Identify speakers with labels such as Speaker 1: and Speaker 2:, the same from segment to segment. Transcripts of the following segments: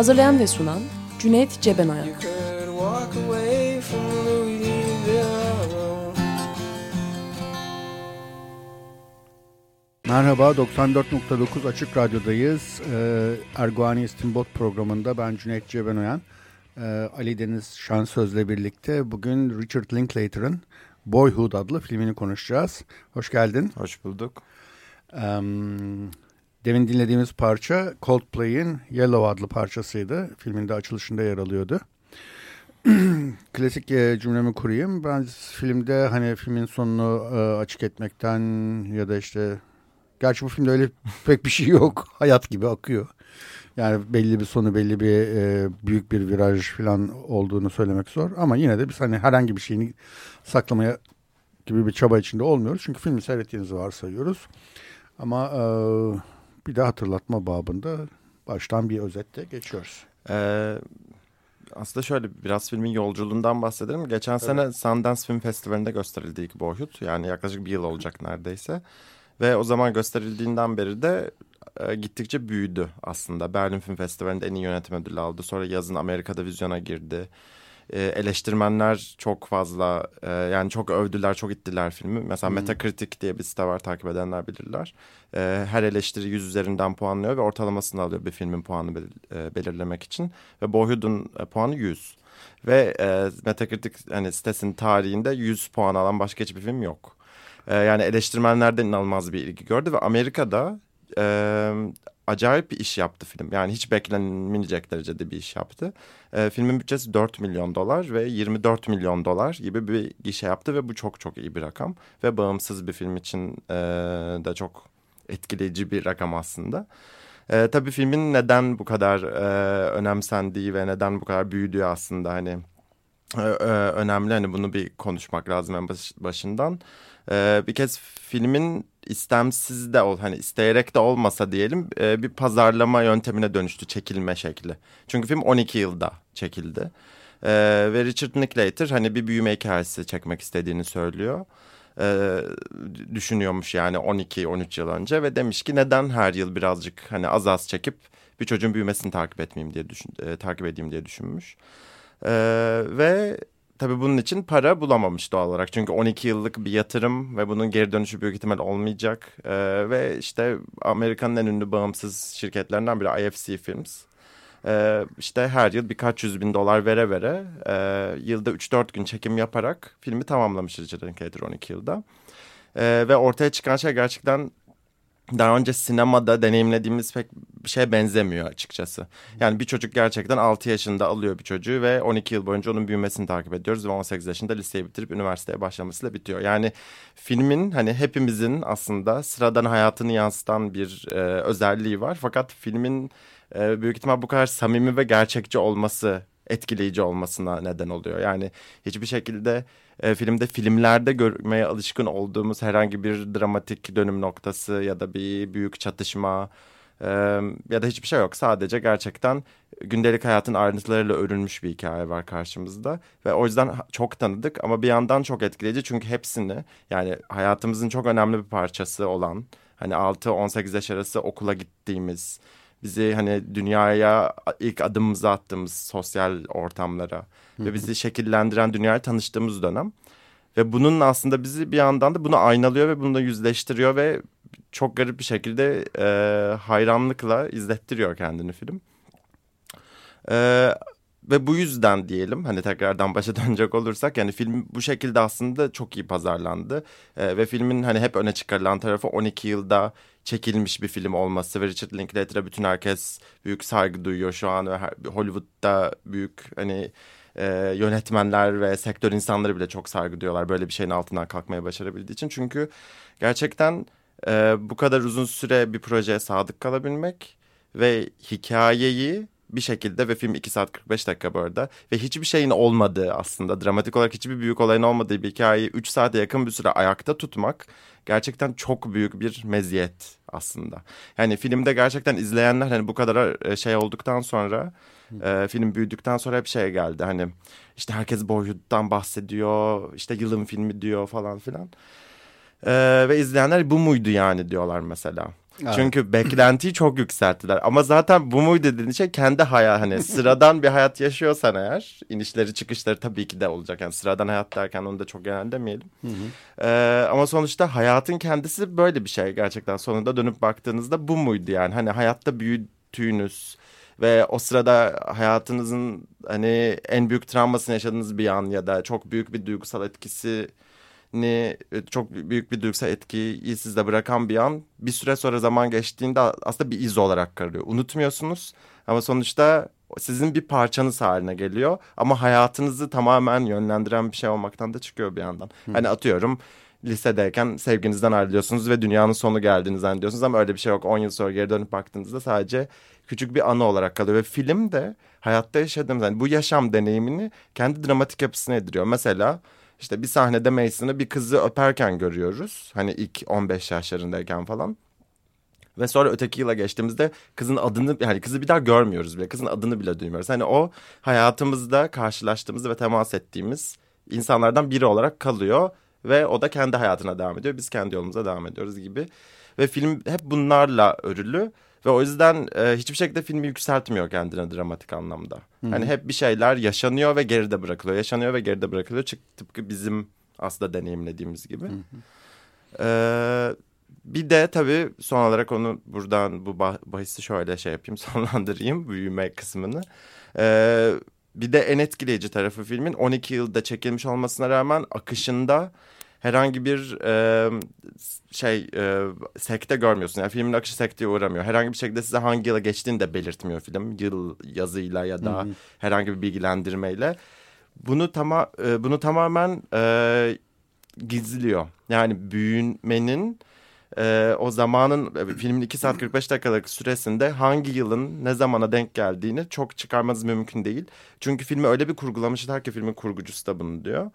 Speaker 1: Hazırlayan ve sunan Cüneyt Cebenayak
Speaker 2: Merhaba, 94.9 Açık Radyo'dayız. Ee, Erguani İstinbot programında ben Cüneyt Cebenoyan. Ee, Ali Deniz Şansöz'le birlikte bugün Richard Linklater'ın Boyhood adlı filmini konuşacağız. Hoş geldin.
Speaker 3: Hoş bulduk.
Speaker 2: Demin dinlediğimiz parça Coldplay'in Yellow adlı parçasıydı. Filmin de açılışında yer alıyordu. Klasik e, cümlemi kurayım. Ben filmde hani filmin sonunu e, açık etmekten ya da işte Gerçi bu filmde öyle pek bir şey yok. Hayat gibi akıyor. Yani belli bir sonu, belli bir e, büyük bir viraj falan olduğunu söylemek zor. Ama yine de biz hani herhangi bir şeyini saklamaya gibi bir çaba içinde olmuyoruz. Çünkü filmi seyrettiğinizi varsayıyoruz. Ama e, bir de hatırlatma babında baştan bir özette geçiyoruz.
Speaker 3: Ee, aslında şöyle biraz filmin yolculuğundan bahsedelim. Geçen evet. sene Sundance Film Festivali'nde gösterildi ilk Boyhood. Yani yaklaşık bir yıl olacak neredeyse. Ve o zaman gösterildiğinden beri de e, gittikçe büyüdü aslında. Berlin Film Festivali'nde en iyi yönetim ödülü aldı. Sonra yazın Amerika'da vizyona girdi. E, eleştirmenler çok fazla e, yani çok övdüler, çok ittiler filmi. Mesela hmm. Metacritic diye bir site var takip edenler bilirler. E, her eleştiri 100 üzerinden puanlıyor ve ortalamasını alıyor bir filmin puanı bel e, belirlemek için. Ve Boyhood'un e, puanı 100. Ve e, Metacritic hani sitesinin tarihinde 100 puan alan başka hiçbir film yok. E, yani eleştirmenlerden inanılmaz bir ilgi gördü ve Amerika'da e, acayip bir iş yaptı film. Yani hiç beklenmeyecek derecede bir iş yaptı. E, filmin bütçesi 4 milyon dolar ve 24 milyon dolar gibi bir gişe yaptı ve bu çok çok iyi bir rakam. Ve bağımsız bir film için e, de çok etkileyici bir rakam aslında. E, tabii filmin neden bu kadar e, önemsendiği ve neden bu kadar büyüdüğü aslında hani e, e, önemli. Hani bunu bir konuşmak lazım en baş, başından. Ee, bir kez filmin istemsiz de ol hani isteyerek de olmasa diyelim e, bir pazarlama yöntemine dönüştü çekilme şekli. Çünkü film 12 yılda çekildi. E, ve Richard Linklater hani bir büyüme hikayesi çekmek istediğini söylüyor. E, düşünüyormuş yani 12-13 yıl önce ve demiş ki neden her yıl birazcık hani az az çekip bir çocuğun büyümesini takip etmeyeyim diye düşün, e, takip edeyim diye düşünmüş. E, ve tabii bunun için para bulamamış doğal olarak. Çünkü 12 yıllık bir yatırım ve bunun geri dönüşü büyük ihtimal olmayacak. Ee, ve işte Amerika'nın en ünlü bağımsız şirketlerinden biri IFC Films. Ee, işte her yıl birkaç yüz bin dolar vere vere e, yılda 3-4 gün çekim yaparak filmi tamamlamış Richard Linklater 12 yılda. Ee, ve ortaya çıkan şey gerçekten daha önce sinemada deneyimlediğimiz pek bir şeye benzemiyor açıkçası. Yani bir çocuk gerçekten 6 yaşında alıyor bir çocuğu ve 12 yıl boyunca onun büyümesini takip ediyoruz ve 18 yaşında liseyi bitirip üniversiteye başlamasıyla bitiyor. Yani filmin hani hepimizin aslında sıradan hayatını yansıtan bir e, özelliği var. Fakat filmin e, büyük ihtimal bu kadar samimi ve gerçekçi olması etkileyici olmasına neden oluyor. Yani hiçbir şekilde e, filmde filmlerde görmeye alışkın olduğumuz herhangi bir dramatik dönüm noktası ya da bir büyük çatışma e, ya da hiçbir şey yok. Sadece gerçekten gündelik hayatın ayrıntılarıyla örülmüş bir hikaye var karşımızda ve o yüzden çok tanıdık ama bir yandan çok etkileyici çünkü hepsini yani hayatımızın çok önemli bir parçası olan hani 6-18 yaş arası okula gittiğimiz bizi hani dünyaya ilk adımımızı attığımız sosyal ortamlara ve bizi şekillendiren dünyayla tanıştığımız dönem. Ve bunun aslında bizi bir yandan da bunu aynalıyor ve bunu da yüzleştiriyor ve çok garip bir şekilde e, hayranlıkla izlettiriyor kendini film. E, ve bu yüzden diyelim hani tekrardan başa dönecek olursak yani film bu şekilde aslında çok iyi pazarlandı. E, ve filmin hani hep öne çıkarılan tarafı 12 yılda çekilmiş bir film olması ve Richard Linklater'a bütün herkes büyük saygı duyuyor şu an ve Hollywood'da büyük hani e, yönetmenler ve sektör insanları bile çok saygı duyuyorlar böyle bir şeyin altından kalkmaya başarabildiği için. Çünkü gerçekten e, bu kadar uzun süre bir projeye sadık kalabilmek ve hikayeyi bir şekilde ve film 2 saat 45 dakika bu arada ve hiçbir şeyin olmadığı aslında dramatik olarak hiçbir büyük olayın olmadığı bir hikayeyi 3 saate yakın bir süre ayakta tutmak gerçekten çok büyük bir meziyet aslında. Yani filmde gerçekten izleyenler hani bu kadar e, şey olduktan sonra e, film büyüdükten sonra hep şey geldi hani işte herkes Boyhood'dan bahsediyor işte yılın filmi diyor falan filan. E, ve izleyenler bu muydu yani diyorlar mesela.
Speaker 2: Evet.
Speaker 3: Çünkü beklentiyi çok yükselttiler. Ama zaten bu muydu dediğin şey kendi hayat hani sıradan bir hayat yaşıyorsan eğer inişleri çıkışları tabii ki de olacak. Yani sıradan hayat derken onu da çok genel demeyelim. Ee, ama sonuçta hayatın kendisi böyle bir şey gerçekten. Sonunda dönüp baktığınızda bu muydu yani? Hani hayatta büyüttüğünüz ve o sırada hayatınızın hani en büyük travmasını yaşadığınız bir an ya da çok büyük bir duygusal etkisi ni çok büyük bir duygusal etkiyi sizde bırakan bir an bir süre sonra zaman geçtiğinde aslında bir iz olarak kalıyor. Unutmuyorsunuz ama sonuçta sizin bir parçanız haline geliyor ama hayatınızı tamamen yönlendiren bir şey olmaktan da çıkıyor bir yandan. Hı. Hani atıyorum lisedeyken sevginizden ayrılıyorsunuz ve dünyanın sonu geldiğini zannediyorsunuz ama öyle bir şey yok. 10 yıl sonra geri dönüp baktığınızda sadece küçük bir anı olarak kalıyor ve film de hayatta yaşadığımız yani bu yaşam deneyimini kendi dramatik yapısına ediriyor. Mesela işte bir sahnede Mason'ı bir kızı öperken görüyoruz. Hani ilk 15 yaşlarındayken falan. Ve sonra öteki yıla geçtiğimizde kızın adını yani kızı bir daha görmüyoruz bile. Kızın adını bile duymuyoruz. Hani o hayatımızda karşılaştığımız ve temas ettiğimiz insanlardan biri olarak kalıyor. Ve o da kendi hayatına devam ediyor. Biz kendi yolumuza devam ediyoruz gibi. Ve film hep bunlarla örülü. Ve o yüzden e, hiçbir şekilde filmi yükseltmiyor kendine dramatik anlamda. Hı-hı. Hani hep bir şeyler yaşanıyor ve geride bırakılıyor. Yaşanıyor ve geride bırakılıyor. Tıpkı bizim aslında deneyimlediğimiz gibi. Ee, bir de tabii son olarak onu buradan bu bahisi şöyle şey yapayım sonlandırayım büyüme kısmını. Ee, bir de en etkileyici tarafı filmin 12 yılda çekilmiş olmasına rağmen akışında herhangi bir e, şey e, sekte görmüyorsun. Yani filmin akışı sekteye uğramıyor. Herhangi bir şekilde size hangi yıla geçtiğini de belirtmiyor film. Yıl yazıyla ya da hı hı. herhangi bir bilgilendirmeyle. Bunu tama e, bunu tamamen e, gizliyor. Yani büyümenin e, o zamanın e, filmin 2 saat 45 dakikalık süresinde hangi yılın ne zamana denk geldiğini çok çıkarmanız mümkün değil. Çünkü filmi öyle bir kurgulamışlar ki filmin kurgucusu da bunu diyor.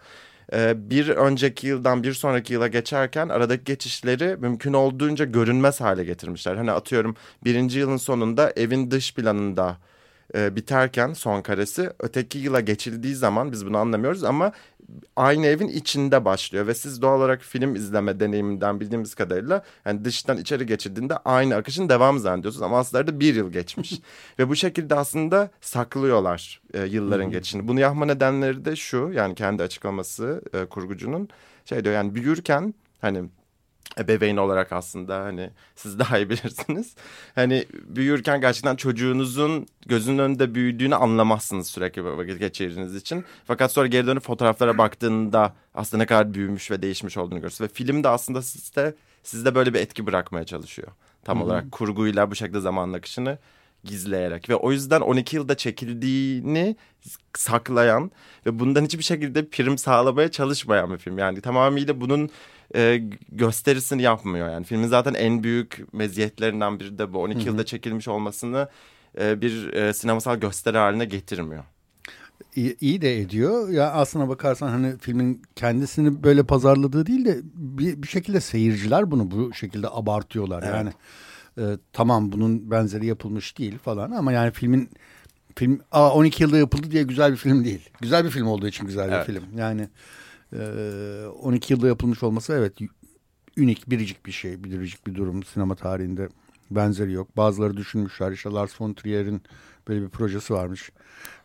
Speaker 3: Ee, bir önceki yıldan bir sonraki yıla geçerken aradaki geçişleri mümkün olduğunca görünmez hale getirmişler. Hani atıyorum birinci yılın sonunda evin dış planında e, biterken son karesi öteki yıla geçildiği zaman biz bunu anlamıyoruz ama aynı evin içinde başlıyor ve siz doğal olarak film izleme deneyiminden bildiğimiz kadarıyla yani dıştan içeri geçirdiğinde aynı akışın devamı zannediyorsunuz ama aslında bir yıl geçmiş. Ve bu şekilde aslında saklıyorlar e, yılların geçişini. Bunu yapma nedenleri de şu yani kendi açıklaması e, kurgucunun. Şey diyor yani büyürken hani ebeveyn olarak aslında hani siz daha iyi bilirsiniz. Hani büyürken gerçekten çocuğunuzun gözünün önünde büyüdüğünü anlamazsınız sürekli vakit geçirdiğiniz için. Fakat sonra geri dönüp fotoğraflara baktığında aslında ne kadar büyümüş ve değişmiş olduğunu görürsünüz. Ve film de aslında sizde, sizde böyle bir etki bırakmaya çalışıyor. Tam Hı-hı. olarak kurguyla bu şekilde zaman akışını gizleyerek ve o yüzden 12 yılda çekildiğini saklayan ve bundan hiçbir şekilde prim sağlamaya çalışmayan bir film. Yani tamamıyla bunun e, gösterisini yapmıyor yani. Filmin zaten en büyük meziyetlerinden biri de bu. 12 Hı-hı. yılda çekilmiş olmasını e, bir e, sinemasal gösteri haline getirmiyor.
Speaker 2: İyi, iyi de ediyor. Ya aslına bakarsan hani filmin kendisini böyle pazarladığı değil de bir, bir şekilde seyirciler bunu bu şekilde abartıyorlar. Evet. Yani e, tamam bunun benzeri yapılmış değil falan ama yani filmin film Aa, 12 yılda yapıldı diye güzel bir film değil. Güzel bir film olduğu için güzel evet. bir film. Yani 12 ee, yılda yapılmış olması evet ünik, biricik bir şey, biricik bir durum sinema tarihinde benzeri yok. Bazıları düşünmüşler işte Lars von Trier'in böyle bir projesi varmış.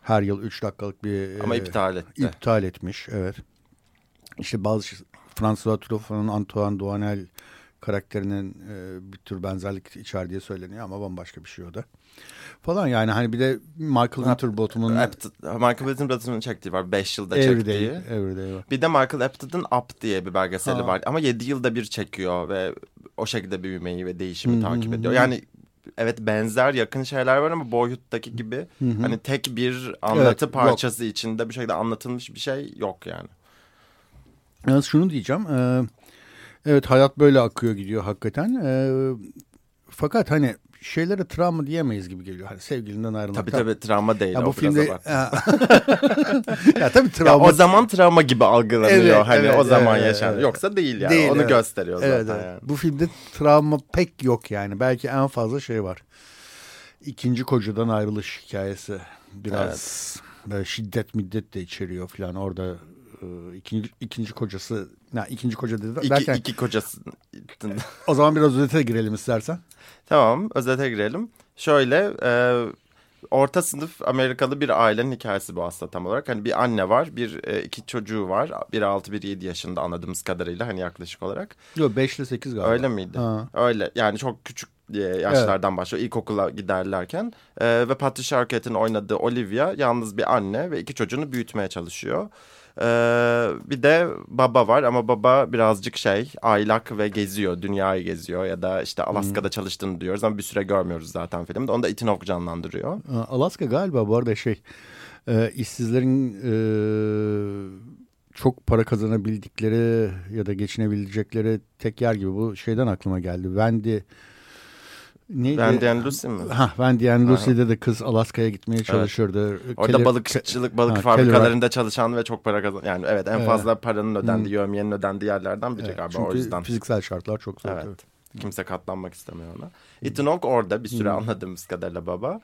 Speaker 2: Her yıl 3 dakikalık bir...
Speaker 3: Ama e, iptal etti.
Speaker 2: İptal etmiş, evet. İşte bazı François Truffaut'un Antoine Duanel karakterinin e, bir tür benzerlik içerdiği söyleniyor ama bambaşka bir şey o da. Falan yani hani bir de Michael Winterbottom'un...
Speaker 3: Michael Winterbottom'un çektiği var 5 yılda Everyday,
Speaker 2: çektiği. Everyday var.
Speaker 3: Bir de Michael Apted'ın Up diye bir belgeseli ha. var ama 7 yılda bir çekiyor ve o şekilde büyümeyi ve değişimi Hı-hı. takip ediyor. Yani evet benzer yakın şeyler var ama Boyhood'daki gibi Hı-hı. hani tek bir anlatı evet, parçası yok. içinde bir şekilde anlatılmış bir şey yok yani.
Speaker 2: Yalnız şunu diyeceğim. E, evet hayat böyle akıyor gidiyor hakikaten. E, fakat hani şeylere travma diyemeyiz gibi geliyor. Hani sevgilinden ayrılmak.
Speaker 3: Tabii tabii travma değil.
Speaker 2: Ya
Speaker 3: o
Speaker 2: bu filmde ya tabii
Speaker 3: Ya
Speaker 2: travma.
Speaker 3: o zaman travma gibi algılanıyor
Speaker 2: Evet,
Speaker 3: hani
Speaker 2: evet,
Speaker 3: o zaman
Speaker 2: evet,
Speaker 3: yaşandı.
Speaker 2: evet.
Speaker 3: Yoksa değil yani.
Speaker 2: Değil,
Speaker 3: Onu
Speaker 2: evet.
Speaker 3: gösteriyor zaten
Speaker 2: Evet, evet.
Speaker 3: yani.
Speaker 2: Bu filmde travma pek yok yani. Belki en fazla şey var. İkinci kocadan ayrılış hikayesi. Biraz böyle şiddet middet de içeriyor falan. Orada ikinci, ikinci kocası, ne, ikinci koca dedi
Speaker 3: İki,
Speaker 2: derken
Speaker 3: iki kocası.
Speaker 2: o zaman biraz özete girelim istersen.
Speaker 3: tamam özete girelim. Şöyle e, orta sınıf Amerikalı bir ailenin hikayesi bu aslında tam olarak. Hani bir anne var, bir e, iki çocuğu var. Bir 6 bir 7 yaşında anladığımız kadarıyla hani yaklaşık olarak.
Speaker 2: Yok 5 ile 8 galiba.
Speaker 3: Öyle miydi?
Speaker 2: Ha.
Speaker 3: Öyle yani çok küçük diye yaşlardan başlıyor ilkokula giderlerken Ee, ve Patricia Arquette'in oynadığı Olivia yalnız bir anne ve iki çocuğunu büyütmeye çalışıyor. Ee, bir de baba var ama baba birazcık şey aylak ve geziyor dünyayı geziyor ya da işte Alaska'da çalıştığını diyoruz ama bir süre görmüyoruz zaten filmde onu da Ethan Hawke canlandırıyor.
Speaker 2: Alaska galiba bu arada şey e, işsizlerin e, çok para kazanabildikleri ya da geçinebilecekleri tek yer gibi bu şeyden aklıma geldi. Wendy neydi?
Speaker 3: Wendy and Lucy mi?
Speaker 2: Ha, Wendy and Lucy'de de kız Alaska'ya gitmeye çalışırdı.
Speaker 3: Orada
Speaker 2: Keller-
Speaker 3: balıkçılık, balık
Speaker 2: Ha,
Speaker 3: fabrikalarında çalışan ve çok para kazan yani evet en
Speaker 2: Evet.
Speaker 3: fazla paranın ödendiği, yövmiyenin ödendiği yerlerden biri
Speaker 2: Evet,
Speaker 3: galiba
Speaker 2: çünkü
Speaker 3: o yüzden.
Speaker 2: fiziksel şartlar çok zor.
Speaker 3: Evet.
Speaker 2: tabii.
Speaker 3: Kimse katlanmak istemiyor ona. Ethan Hawke orada bir süre anladığımız kadarıyla baba.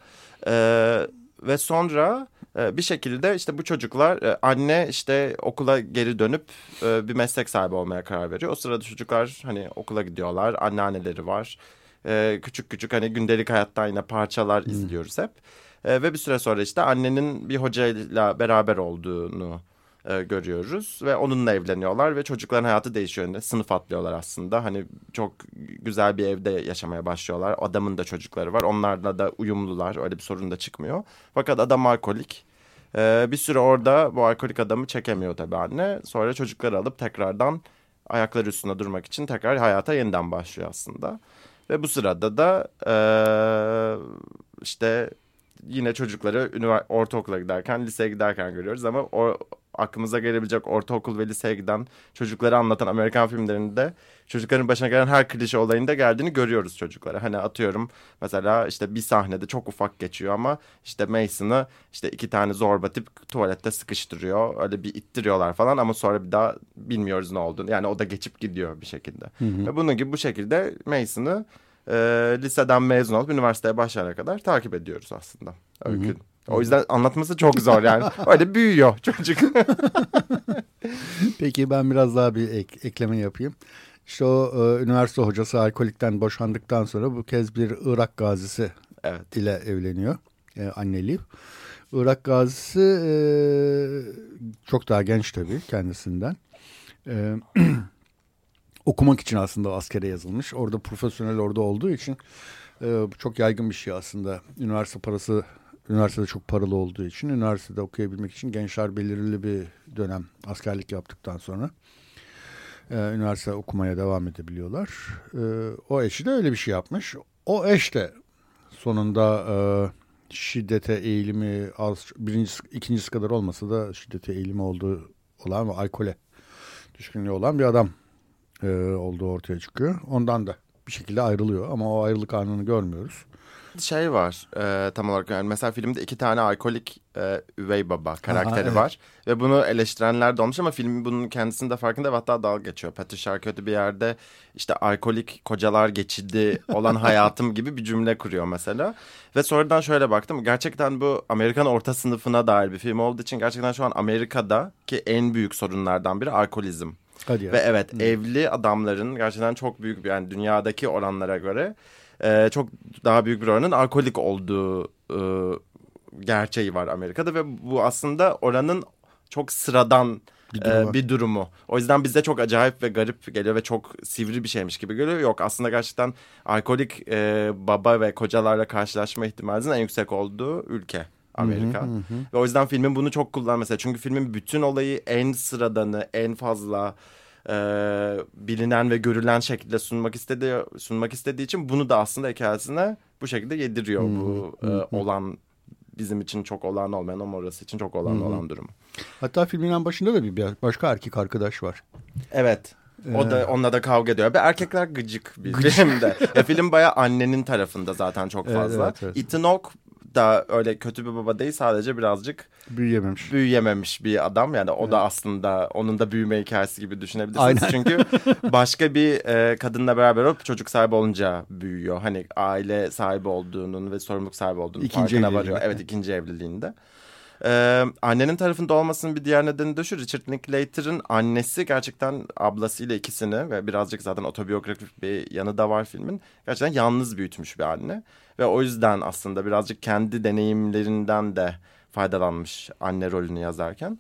Speaker 3: Ee, ve sonra e, bir şekilde işte bu çocuklar e, anne işte okula geri dönüp e, bir meslek sahibi olmaya karar veriyor. O sırada çocuklar hani okula gidiyorlar. Anneanneleri var. E, küçük küçük hani gündelik hayattan yine parçalar izliyoruz hep. E, ve bir süre sonra işte annenin bir hocayla beraber olduğunu e, görüyoruz ve onunla evleniyorlar ve çocukların hayatı değişiyor. Yani sınıf atlıyorlar aslında. Hani çok güzel bir evde yaşamaya başlıyorlar. Adamın da çocukları var. Onlarla da uyumlular. Öyle bir sorun da çıkmıyor. Fakat adam alkolik. E, bir süre orada bu alkolik adamı çekemiyor tabii anne. Sonra çocukları alıp tekrardan ayakları üstünde durmak için tekrar hayata yeniden başlıyor aslında. Ve bu sırada da e, işte yine çocukları ünivers- ortaokula giderken, liseye giderken görüyoruz ama o aklımıza gelebilecek ortaokul ve liseye giden çocukları anlatan Amerikan filmlerinde çocukların başına gelen her klişe olayında geldiğini görüyoruz çocuklara. Hani atıyorum mesela işte bir sahnede çok ufak geçiyor ama işte Mason'ı işte iki tane zorba tip tuvalette sıkıştırıyor. Öyle bir ittiriyorlar falan ama sonra bir daha bilmiyoruz ne olduğunu. Yani o da geçip gidiyor bir şekilde. Ve bunun gibi bu şekilde Mason'ı e, liseden mezun olup üniversiteye başlayana kadar takip ediyoruz aslında. Öykü. O yüzden anlatması çok zor yani. Öyle büyüyor çocuk.
Speaker 2: Peki ben biraz daha bir ek- ekleme yapayım. İşte o e, üniversite hocası alkolikten boşandıktan sonra bu kez bir Irak gazisi
Speaker 3: evet.
Speaker 2: ile evleniyor e, anne Liv. Irak gazisi e, çok daha genç tabii kendisinden. E, okumak için aslında askere yazılmış. Orada profesyonel orada olduğu için e, çok yaygın bir şey aslında. Üniversite parası üniversitede çok paralı olduğu için üniversitede okuyabilmek için gençler belirli bir dönem askerlik yaptıktan sonra e, üniversite okumaya devam edebiliyorlar. E, o eşi de öyle bir şey yapmış. O eş de sonunda e, şiddete eğilimi az birincisi ikincisi kadar olmasa da şiddete eğilimi olduğu olan ve alkole düşkünlüğü olan bir adam e, olduğu ortaya çıkıyor. Ondan da bir şekilde ayrılıyor ama o ayrılık anını görmüyoruz.
Speaker 3: Şey var e, tam olarak yani mesela filmde iki tane alkolik e, üvey baba karakteri
Speaker 2: evet.
Speaker 3: var. Ve bunu eleştirenler de olmuş ama film bunun kendisinin de farkında ve hatta dalga geçiyor. Patricia Arquette bir yerde işte alkolik kocalar geçidi olan hayatım gibi bir cümle kuruyor mesela. Ve sonradan şöyle baktım gerçekten bu Amerikan orta sınıfına dair bir film olduğu için gerçekten şu an Amerika'da ki en büyük sorunlardan biri alkolizm.
Speaker 2: Hadi ya.
Speaker 3: Ve evet evli adamların gerçekten çok büyük bir yani dünyadaki oranlara göre e, çok daha büyük bir oranın alkolik olduğu e, gerçeği var Amerika'da ve bu aslında oranın çok sıradan
Speaker 2: Bir durumu.
Speaker 3: bir durumu. O yüzden bize çok acayip ve garip geliyor ve çok sivri bir şeymiş gibi geliyor. Yok aslında gerçekten alkolik e, baba ve kocalarla karşılaşma ihtimalinin en yüksek olduğu ülke. Amerika. Ve o yüzden filmin bunu çok kullan mesela. Çünkü filmin bütün olayı en sıradanı, en fazla e, bilinen ve görülen şekilde sunmak istediği sunmak istediği için bunu da aslında hikayesine bu şekilde yediriyor bu e, olan bizim için çok olan olmayan ama orası için çok olan olan durumu.
Speaker 2: Hatta filmin en başında da bir başka erkek arkadaş var.
Speaker 3: Evet. O da onunla da kavga ediyor. Bir erkekler gıcık bir filmde. film bayağı annenin tarafında zaten çok
Speaker 2: Evet,
Speaker 3: fazla.
Speaker 2: evet, evet.
Speaker 3: Ethan Hawke da öyle kötü bir baba değil sadece birazcık
Speaker 2: Büyüyememiş.
Speaker 3: büyüyememiş bir adam. Yani o da aslında onun da büyüme hikayesi gibi düşünebilirsiniz.
Speaker 2: Aynen.
Speaker 3: Çünkü başka bir e, kadınla beraber olup çocuk sahibi olunca büyüyor. Hani aile sahibi olduğunun ve sorumluluk sahibi olduğunun
Speaker 2: İkinci
Speaker 3: farkına varıyor. Evet ikinci evliliğinde. Ee, annenin tarafında olmasının bir diğer nedeni de şu Richard Linklater'ın annesi gerçekten ablasıyla ikisini ve birazcık zaten otobiyografik bir yanı da var filmin. Gerçekten yalnız büyütmüş bir anne ve o yüzden aslında birazcık kendi deneyimlerinden de faydalanmış anne rolünü yazarken.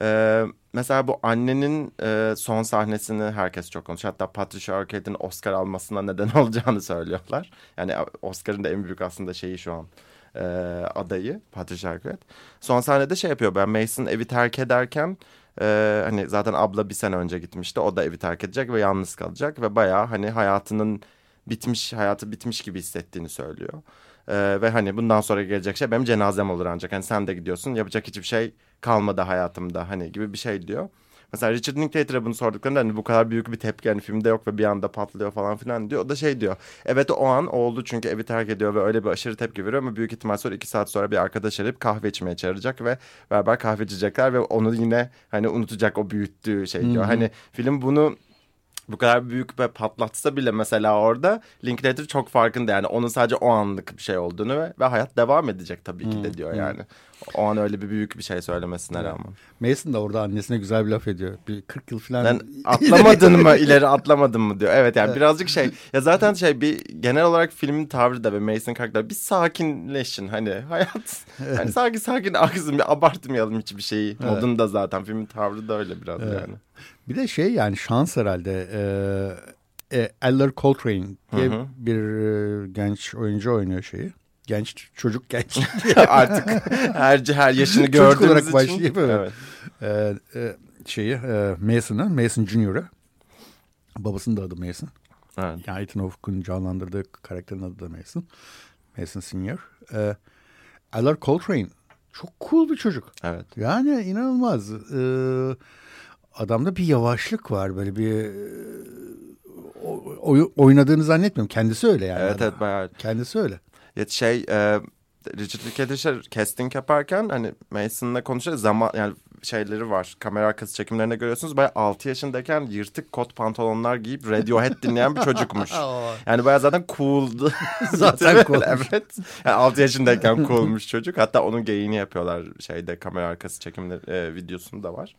Speaker 3: Ee, mesela bu annenin e, son sahnesini herkes çok konuşuyor. Hatta Patricia Arquette'in Oscar almasına neden olacağını söylüyorlar. Yani Oscar'ın da en büyük aslında şeyi şu an e, adayı Patricia Arquette. Son sahnede şey yapıyor ben Mason evi terk ederken e, hani zaten abla bir sene önce gitmişti. O da evi terk edecek ve yalnız kalacak ve bayağı hani hayatının bitmiş hayatı bitmiş gibi hissettiğini söylüyor. E, ve hani bundan sonra gelecek şey benim cenazem olur ancak. Hani sen de gidiyorsun yapacak hiçbir şey kalmadı hayatımda hani gibi bir şey diyor. Mesela Richard Linklater'a bunu sorduklarında hani bu kadar büyük bir tepki hani filmde yok ve bir anda patlıyor falan filan diyor. O da şey diyor. Evet o an oldu çünkü evi terk ediyor ve öyle bir aşırı tepki veriyor ama büyük ihtimal sonra iki saat sonra bir arkadaş arayıp kahve içmeye çağıracak ve beraber kahve içecekler ve onu yine hani unutacak o büyüttüğü şey diyor. Hani film bunu bu kadar büyük ve patlatsa bile mesela orada Linklater çok farkında yani onun sadece o anlık bir şey olduğunu ve, ve hayat devam edecek tabii ki de diyor yani. O an öyle bir büyük bir şey söylemesine rağmen.
Speaker 2: Mason da orada annesine güzel bir laf ediyor. Bir 40 yıl falan.
Speaker 3: Sen atlamadın mı ileri atlamadın mı diyor. Evet yani birazcık şey ya zaten şey bir genel olarak filmin tavrı da ve Mason karakter bir sakinleşin hani hayat hani sakin sakin aksın bir abartmayalım hiçbir şeyi modunda zaten filmin tavrı da öyle biraz yani.
Speaker 2: Bir de şey yani şans herhalde. E, e, Eller Coltrane diye
Speaker 3: Hı hı.
Speaker 2: bir e, genç oyuncu oynuyor şeyi. Genç çocuk genç.
Speaker 3: Artık her her yaşını
Speaker 2: Çocuk
Speaker 3: gördüğümüz
Speaker 2: olarak
Speaker 3: için.
Speaker 2: başlayıp, evet.
Speaker 3: evet.
Speaker 2: e, e, şeyi e, Mason'ı, Mason Junior'ı. Babasının da adı Mason.
Speaker 3: Evet.
Speaker 2: Yani Ethan Hawke'un canlandırdığı karakterin adı da Mason. Mason Senior. E, Eller Coltrane çok cool bir çocuk.
Speaker 3: Evet.
Speaker 2: Yani inanılmaz. E, adamda bir yavaşlık var böyle bir e, oy- oynadığını zannetmiyorum. Kendisi öyle yani.
Speaker 3: Evet
Speaker 2: adam.
Speaker 3: evet bayağı.
Speaker 2: Kendisi öyle.
Speaker 3: Ya şey e, Richard şey, casting yaparken hani Mason'la konuşuyor zaman yani şeyleri var. Kamera arkası çekimlerinde görüyorsunuz. Bayağı 6 yaşındayken yırtık kot pantolonlar giyip Radiohead dinleyen bir çocukmuş. Yani bayağı zaten cool'du.
Speaker 2: Zaten coolmuş.
Speaker 3: evet. Yani 6 yaşındayken coolmuş çocuk. Hatta onun geyini yapıyorlar şeyde kamera arkası çekimleri e, videosunda var.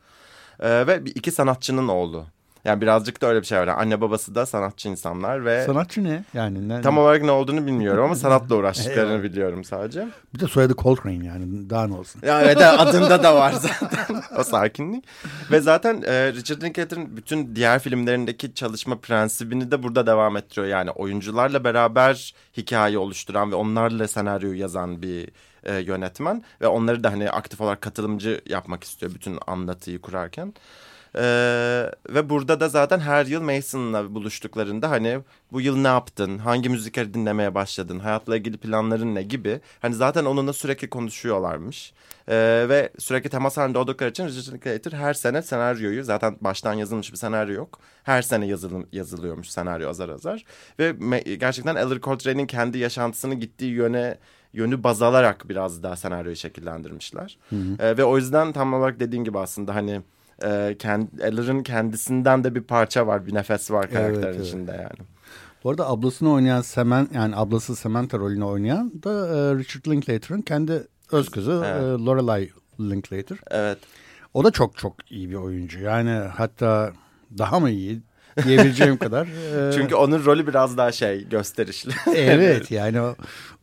Speaker 3: E, ve iki sanatçının oğlu. Yani birazcık da öyle bir şey var. Yani anne babası da sanatçı insanlar ve
Speaker 2: Sanatçı ne? Yani ne,
Speaker 3: tam olarak ne olduğunu bilmiyorum ama sanatla uğraştıklarını biliyorum sadece.
Speaker 2: bir de soyadı Coltrane yani daha ne olsun.
Speaker 3: Ya evet adında da var zaten o sakinlik. Ve zaten e, Richard Linklater'ın bütün diğer filmlerindeki çalışma prensibini de burada devam ettiriyor. Yani oyuncularla beraber hikaye oluşturan ve onlarla senaryoyu yazan bir e, yönetmen. Ve onları da hani aktif olarak katılımcı yapmak istiyor bütün anlatıyı kurarken. Ee, ve burada da zaten her yıl Mason'la buluştuklarında hani bu yıl ne yaptın, hangi müzikleri dinlemeye başladın, hayatla ilgili planların ne gibi. Hani zaten onunla sürekli konuşuyorlarmış. Ee, ve sürekli temas halinde oldukları için Richard Linklater her sene senaryoyu zaten baştan yazılmış bir senaryo yok. Her sene yazılım, yazılıyormuş senaryo azar azar. Ve gerçekten Eller Coltrane'in kendi yaşantısını gittiği yöne yönü baz alarak biraz daha senaryoyu şekillendirmişler. Ee, ve o yüzden tam olarak dediğin gibi aslında hani e, kend, Eller'ın kendisinden de bir parça var, bir nefes var karakterin
Speaker 2: Evet, evet.
Speaker 3: içinde yani.
Speaker 2: Bu arada ablasını oynayan Semen yani ablası Samantha rolünü oynayan da e, Richard Linklater'ın kendi öz kızı
Speaker 3: Evet.
Speaker 2: e, Lorelai Linklater.
Speaker 3: Evet.
Speaker 2: O da çok çok iyi bir oyuncu. Yani hatta daha mı iyi diyebileceğim kadar. e,
Speaker 3: Çünkü onun rolü biraz daha şey gösterişli.
Speaker 2: evet yani o,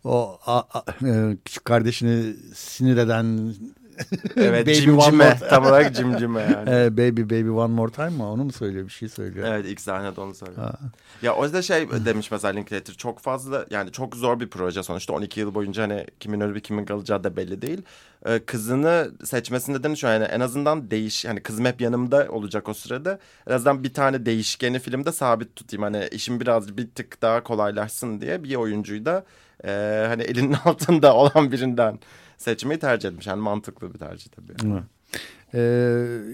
Speaker 2: o a- a- e, küçük kardeşini sinir eden
Speaker 3: evet,
Speaker 2: Baby One
Speaker 3: cimcime.
Speaker 2: More-
Speaker 3: Tam olarak cimcime yani.
Speaker 2: Baby Baby One More Time mı? Onu mu söylüyor? Bir şey söylüyor.
Speaker 3: Evet ilk sahnede onu söylüyor. Ya o yüzden şey demiş mesela Linklater çok fazla yani çok zor bir proje sonuçta 12 yıl boyunca hani kimin ölüp kimin kalacağı da belli değil. Ee, kızını seçmesinde de şu yani en azından değiş hani kızım hep yanımda olacak o sırada. En azından bir tane değişkeni filmde sabit tutayım hani işim biraz bir tık daha kolaylaşsın diye bir oyuncuyu da e, hani elinin altında olan birinden seçmeyi tercih etmiş. Yani mantıklı bir tercih tabii.
Speaker 2: Evet. Ee,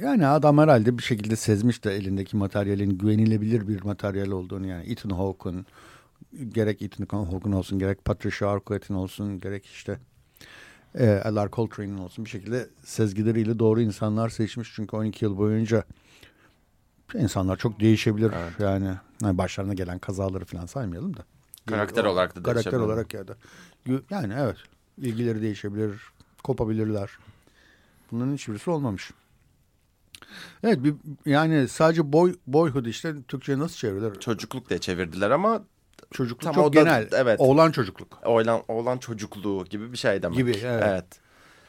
Speaker 2: yani adam herhalde bir şekilde sezmiş de elindeki materyalin güvenilebilir bir materyal olduğunu yani Ethan Hawke'un gerek Ethan Hawke'un olsun gerek Patricia Arquette'in olsun gerek işte e, L.R. Coltrane'in olsun bir şekilde sezgileriyle doğru insanlar seçmiş. Çünkü 12 yıl boyunca insanlar çok değişebilir.
Speaker 3: Evet.
Speaker 2: Yani, yani başlarına gelen kazaları falan saymayalım da.
Speaker 3: Karakter olarak da
Speaker 2: Karakter olarak ya da. Yani evet. İlgileri değişebilir. Kopabilirler. Bunların hiçbirisi olmamış. Evet bir, yani sadece boy, boyhood işte Türkçe'ye nasıl çevrilir?
Speaker 3: Çocukluk diye çevirdiler ama
Speaker 2: Çocukluk
Speaker 3: Tam
Speaker 2: çok
Speaker 3: o da-
Speaker 2: genel.
Speaker 3: evet.
Speaker 2: Oğlan çocukluk.
Speaker 3: oğlan, oğlan çocukluğu gibi bir şey demek.
Speaker 2: Gibi, evet.
Speaker 3: evet.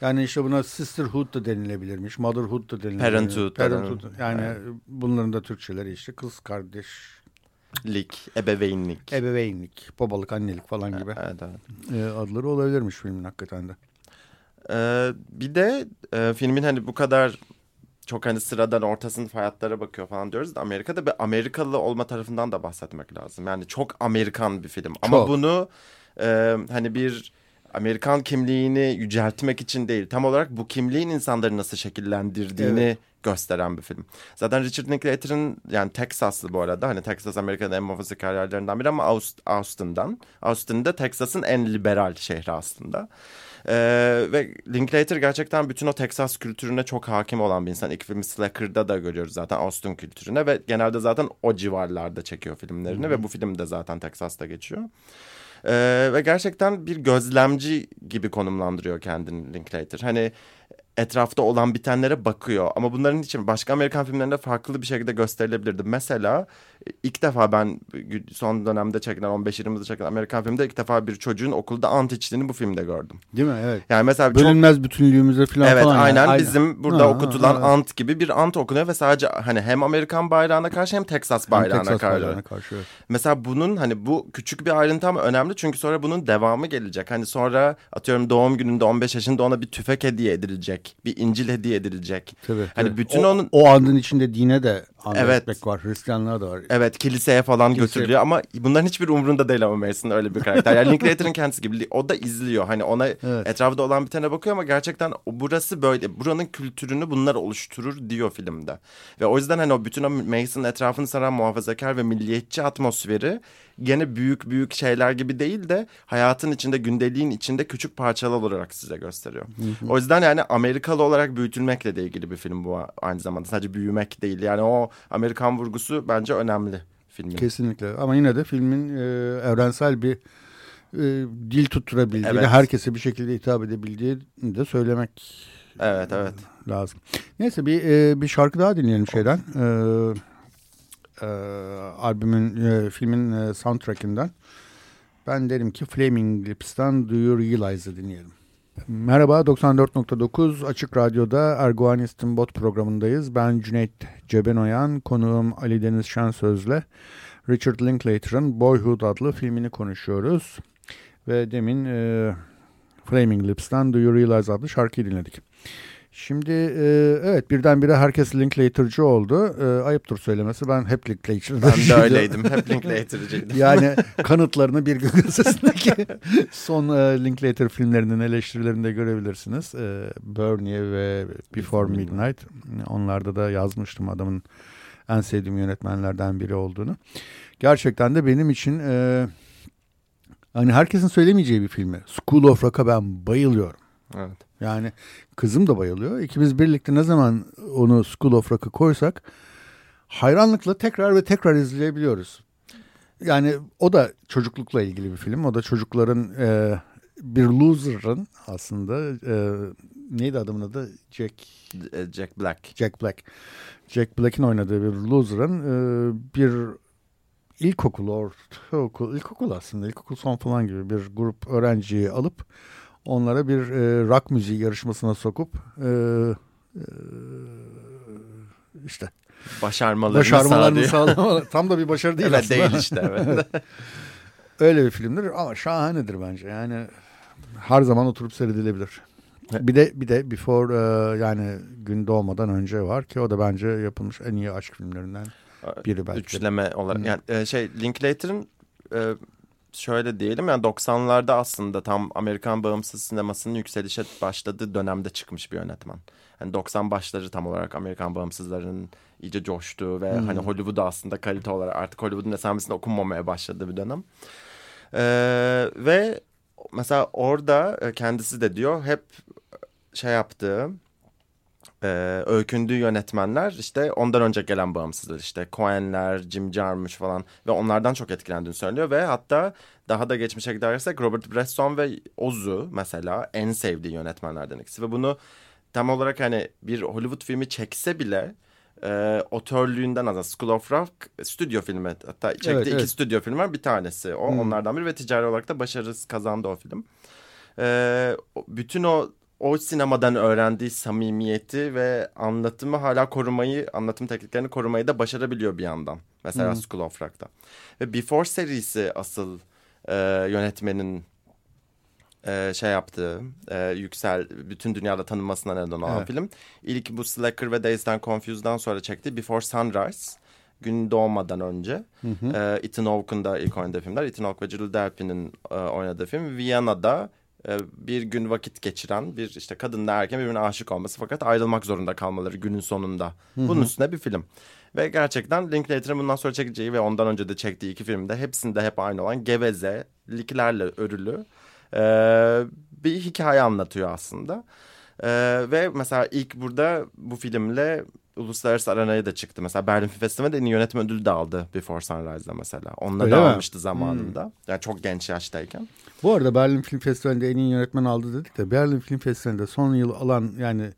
Speaker 2: Yani işte buna sisterhood da denilebilirmiş. Motherhood da denilebilir.
Speaker 3: Parenthood
Speaker 2: Parenthood. Yani
Speaker 3: Evet.
Speaker 2: bunların da Türkçeleri işte kız kardeş,
Speaker 3: Lik, ebeveynlik.
Speaker 2: ebeveynlik, babalık, annelik falan gibi
Speaker 3: Evet, evet.
Speaker 2: e, adları olabilirmiş filmin hakikaten de.
Speaker 3: Ee, bir de e, filmin hani bu kadar çok hani sıradan orta sınıf hayatlara bakıyor falan diyoruz da Amerika'da bir Amerikalı olma tarafından da bahsetmek lazım. Yani çok Amerikan bir film ama
Speaker 2: Çok.
Speaker 3: bunu e, hani bir Amerikan kimliğini yüceltmek için değil tam olarak bu kimliğin insanları nasıl şekillendirdiğini
Speaker 2: Evet.
Speaker 3: Gösteren bir film. Zaten Richard Linklater'ın yani Texaslı bu arada hani Texas Amerika'nın en muhafazakar yerlerinden biri ama Aus- Austin'dan. Austin'de Texas'ın en liberal şehri aslında. Ee, ve Linklater gerçekten bütün o Texas kültürüne çok hakim olan bir insan. İlk filmi Slacker'da da görüyoruz zaten Austin kültürüne ve genelde zaten o civarlarda çekiyor filmlerini ve bu film de zaten Texas'ta geçiyor. Ee, ve gerçekten bir gözlemci gibi konumlandırıyor kendini Linklater. Hani etrafta olan bitenlere bakıyor. Ama bunların için başka Amerikan filmlerinde farklı bir şekilde gösterilebilirdi. Mesela ilk defa ben son dönemde çekilen 15-20 yılda çekilen Amerikan filmde ilk defa bir çocuğun okulda ant içtiğini bu filmde gördüm.
Speaker 2: Değil mi? Evet.
Speaker 3: Yani mesela çok
Speaker 2: Bölünmez bütünlüğümüze falan
Speaker 3: Evet
Speaker 2: falan. yani.
Speaker 3: aynen bizim burada
Speaker 2: Ha,
Speaker 3: okutulan
Speaker 2: ha,
Speaker 3: ant gibi bir ant okunuyor ve sadece hani hem Amerikan bayrağına karşı hem Texas
Speaker 2: Hem
Speaker 3: bayrağına
Speaker 2: Texas
Speaker 3: karşı.
Speaker 2: bayrağına karşı. evet.
Speaker 3: Mesela bunun hani bu küçük bir ayrıntı ama önemli çünkü sonra bunun devamı gelecek. Hani sonra atıyorum doğum gününde 15 yaşında ona bir tüfek hediye edilecek. Bir İncil hediye edilecek.
Speaker 2: Tabii,
Speaker 3: Hani
Speaker 2: tabii.
Speaker 3: bütün
Speaker 2: o,
Speaker 3: onun-
Speaker 2: o andın içinde dine de
Speaker 3: Evet.
Speaker 2: etmek var. Hristiyanlığa da var.
Speaker 3: Evet kiliseye falan
Speaker 2: Kilise-
Speaker 3: götürülüyor ama bunların hiçbir umrunda değil ama Mason öyle bir karakter. Yani Linklater'ın kendisi gibi o da izliyor. Hani ona
Speaker 2: Evet.
Speaker 3: etrafta olan bitene bakıyor ama gerçekten burası böyle. Buranın kültürünü bunlar oluşturur diyor filmde. Ve o yüzden hani o bütün o Mason'ın etrafını saran muhafazakar ve milliyetçi atmosferi gene büyük büyük şeyler gibi değil de hayatın içinde gündeliğin içinde küçük parçalar olarak size gösteriyor. O yüzden yani Amerikalı olarak büyütülmekle de ilgili bir film bu aynı zamanda. Sadece büyümek değil. Yani o Amerikan vurgusu bence önemli filmin.
Speaker 2: Kesinlikle. Ama yine de filmin e, evrensel bir e, dil tutturabildiği
Speaker 3: Evet.
Speaker 2: ve herkese bir şekilde hitap edebildiğini de söylemek
Speaker 3: Evet evet.
Speaker 2: lazım. Neyse bir e, bir şarkı daha dinleyelim şeyden. E, e, albümün e, filmin e, soundtrackinden. Ben derim ki Flaming Lips'ten Do You Realize'ı dinleyelim. Merhaba 94.9 Açık Radyo'da Erguvan İstinbot programındayız. Ben Cüneyt Cebenoyan, konuğum Ali Deniz Şensöz'le Richard Linklater'ın Boyhood adlı filmini konuşuyoruz. Ve demin e, Flaming Lips'ten Do You Realize adlı şarkıyı dinledik. Şimdi e, evet birdenbire herkes Linklater'cı oldu. E, ayıptır söylemesi ben hep Linklater'da.
Speaker 3: Ben de öyleydim. Hep Linklater'cıydım.
Speaker 2: Yani kanıtlarını bir gazetesindeki son e, Linklater filmlerinin eleştirilerinde görebilirsiniz. E, Bernie ve Before Midnight. Onlarda da yazmıştım adamın en sevdiğim yönetmenlerden biri olduğunu. Gerçekten de benim için e, hani herkesin söylemeyeceği bir filmi. School of Rock'a ben bayılıyorum.
Speaker 3: Evet.
Speaker 2: Yani kızım da bayılıyor. İkimiz birlikte ne zaman onu School of Rock'ı koysak hayranlıkla tekrar ve tekrar izleyebiliyoruz. Yani o da çocuklukla ilgili bir film. O da çocukların e, bir loser'ın aslında e, neydi adamın adı? Jack
Speaker 3: E, Jack Black.
Speaker 2: Jack Black. Jack Black'in oynadığı bir loser'ın e, bir ilkokul, ortaokul, ilkokul aslında ilkokul son falan gibi bir grup öğrenciyi alıp onlara bir e, rock müziği yarışmasına sokup e, e, işte
Speaker 3: Başarmalarını,
Speaker 2: başarmalarını
Speaker 3: sağlıyor.
Speaker 2: sağlama. Tam da bir başarı değil
Speaker 3: evet
Speaker 2: aslında.
Speaker 3: değil işte evet.
Speaker 2: Öyle bir filmdir ama şahanedir bence. Yani her zaman oturup seyredilebilir. Bir de bir de Before e, yani gün doğmadan önce var ki o da bence yapılmış en iyi aşk filmlerinden biri belki.
Speaker 3: Üçleme olarak. Yani e, şey Linklater'ın e, şöyle diyelim yani 90'larda aslında tam Amerikan bağımsız sinemasının yükselişe başladığı dönemde çıkmış bir yönetmen. Yani 90 başları tam olarak Amerikan bağımsızlarının iyice coştuğu ve hani Hollywood'da aslında kalite olarak artık Hollywood'un esamesinde okunmamaya başladığı bir dönem. Ee, ve mesela orada e, kendisi de diyor hep şey yaptığı e, öykündüğü yönetmenler işte ondan önce gelen bağımsızlar işte Coen'ler, Jim Jarmusch falan ve onlardan çok etkilendiğini söylüyor ve hatta daha da geçmişe gidersek Robert Bresson ve Ozu mesela en sevdiği yönetmenlerden ikisi ve bunu tam olarak hani bir Hollywood filmi çekse bile e, otörlüğünden azal School of Rock stüdyo filmi hatta çektiği
Speaker 2: Evet,
Speaker 3: iki
Speaker 2: evet.
Speaker 3: stüdyo filmi var bir tanesi o
Speaker 2: Hmm.
Speaker 3: onlardan biri ve ticari olarak da başarı kazandı o film. E, bütün o o sinemadan öğrendiği samimiyeti ve anlatımı hala korumayı, anlatım tekniklerini korumayı da başarabiliyor bir yandan. Mesela
Speaker 2: Hmm.
Speaker 3: School of Rock'ta. Ve Before serisi asıl e, yönetmenin e, şey yaptığı, e, yüksel, bütün dünyada tanınmasına neden olan
Speaker 2: Evet.
Speaker 3: film. İlk bu Slacker ve Dazed and Confused'dan sonra çektiği Before Sunrise. Gün doğmadan önce. E, Ethan Hawke'ın da ilk oynadığı filmler. Ethan Hawke ve Jill Delpy'nin e, oynadığı film. Viyana'da bir gün vakit geçiren bir işte kadınla erken birbirine aşık olması fakat ayrılmak zorunda kalmaları günün sonunda. Bunun üstüne bir film. Ve gerçekten Linklater'ın bundan sonra çekeceği ve ondan önce de çektiği iki filmde hepsinde hep aynı olan gevezeliklerle örülü e, bir hikaye anlatıyor aslında. E, ve mesela ilk burada bu filmle uluslararası arenaya da çıktı. Mesela Berlin Film Festivali'nde en iyi yönetim ödülü de aldı Before Sunrise'da mesela. Onunla
Speaker 2: Öyle
Speaker 3: da
Speaker 2: mi?
Speaker 3: almıştı zamanında. Yani çok genç yaştayken.
Speaker 2: Bu arada Berlin Film Festivali'nde en iyi yönetmen aldı dedik de Berlin Film Festivali'nde son yıl alan yani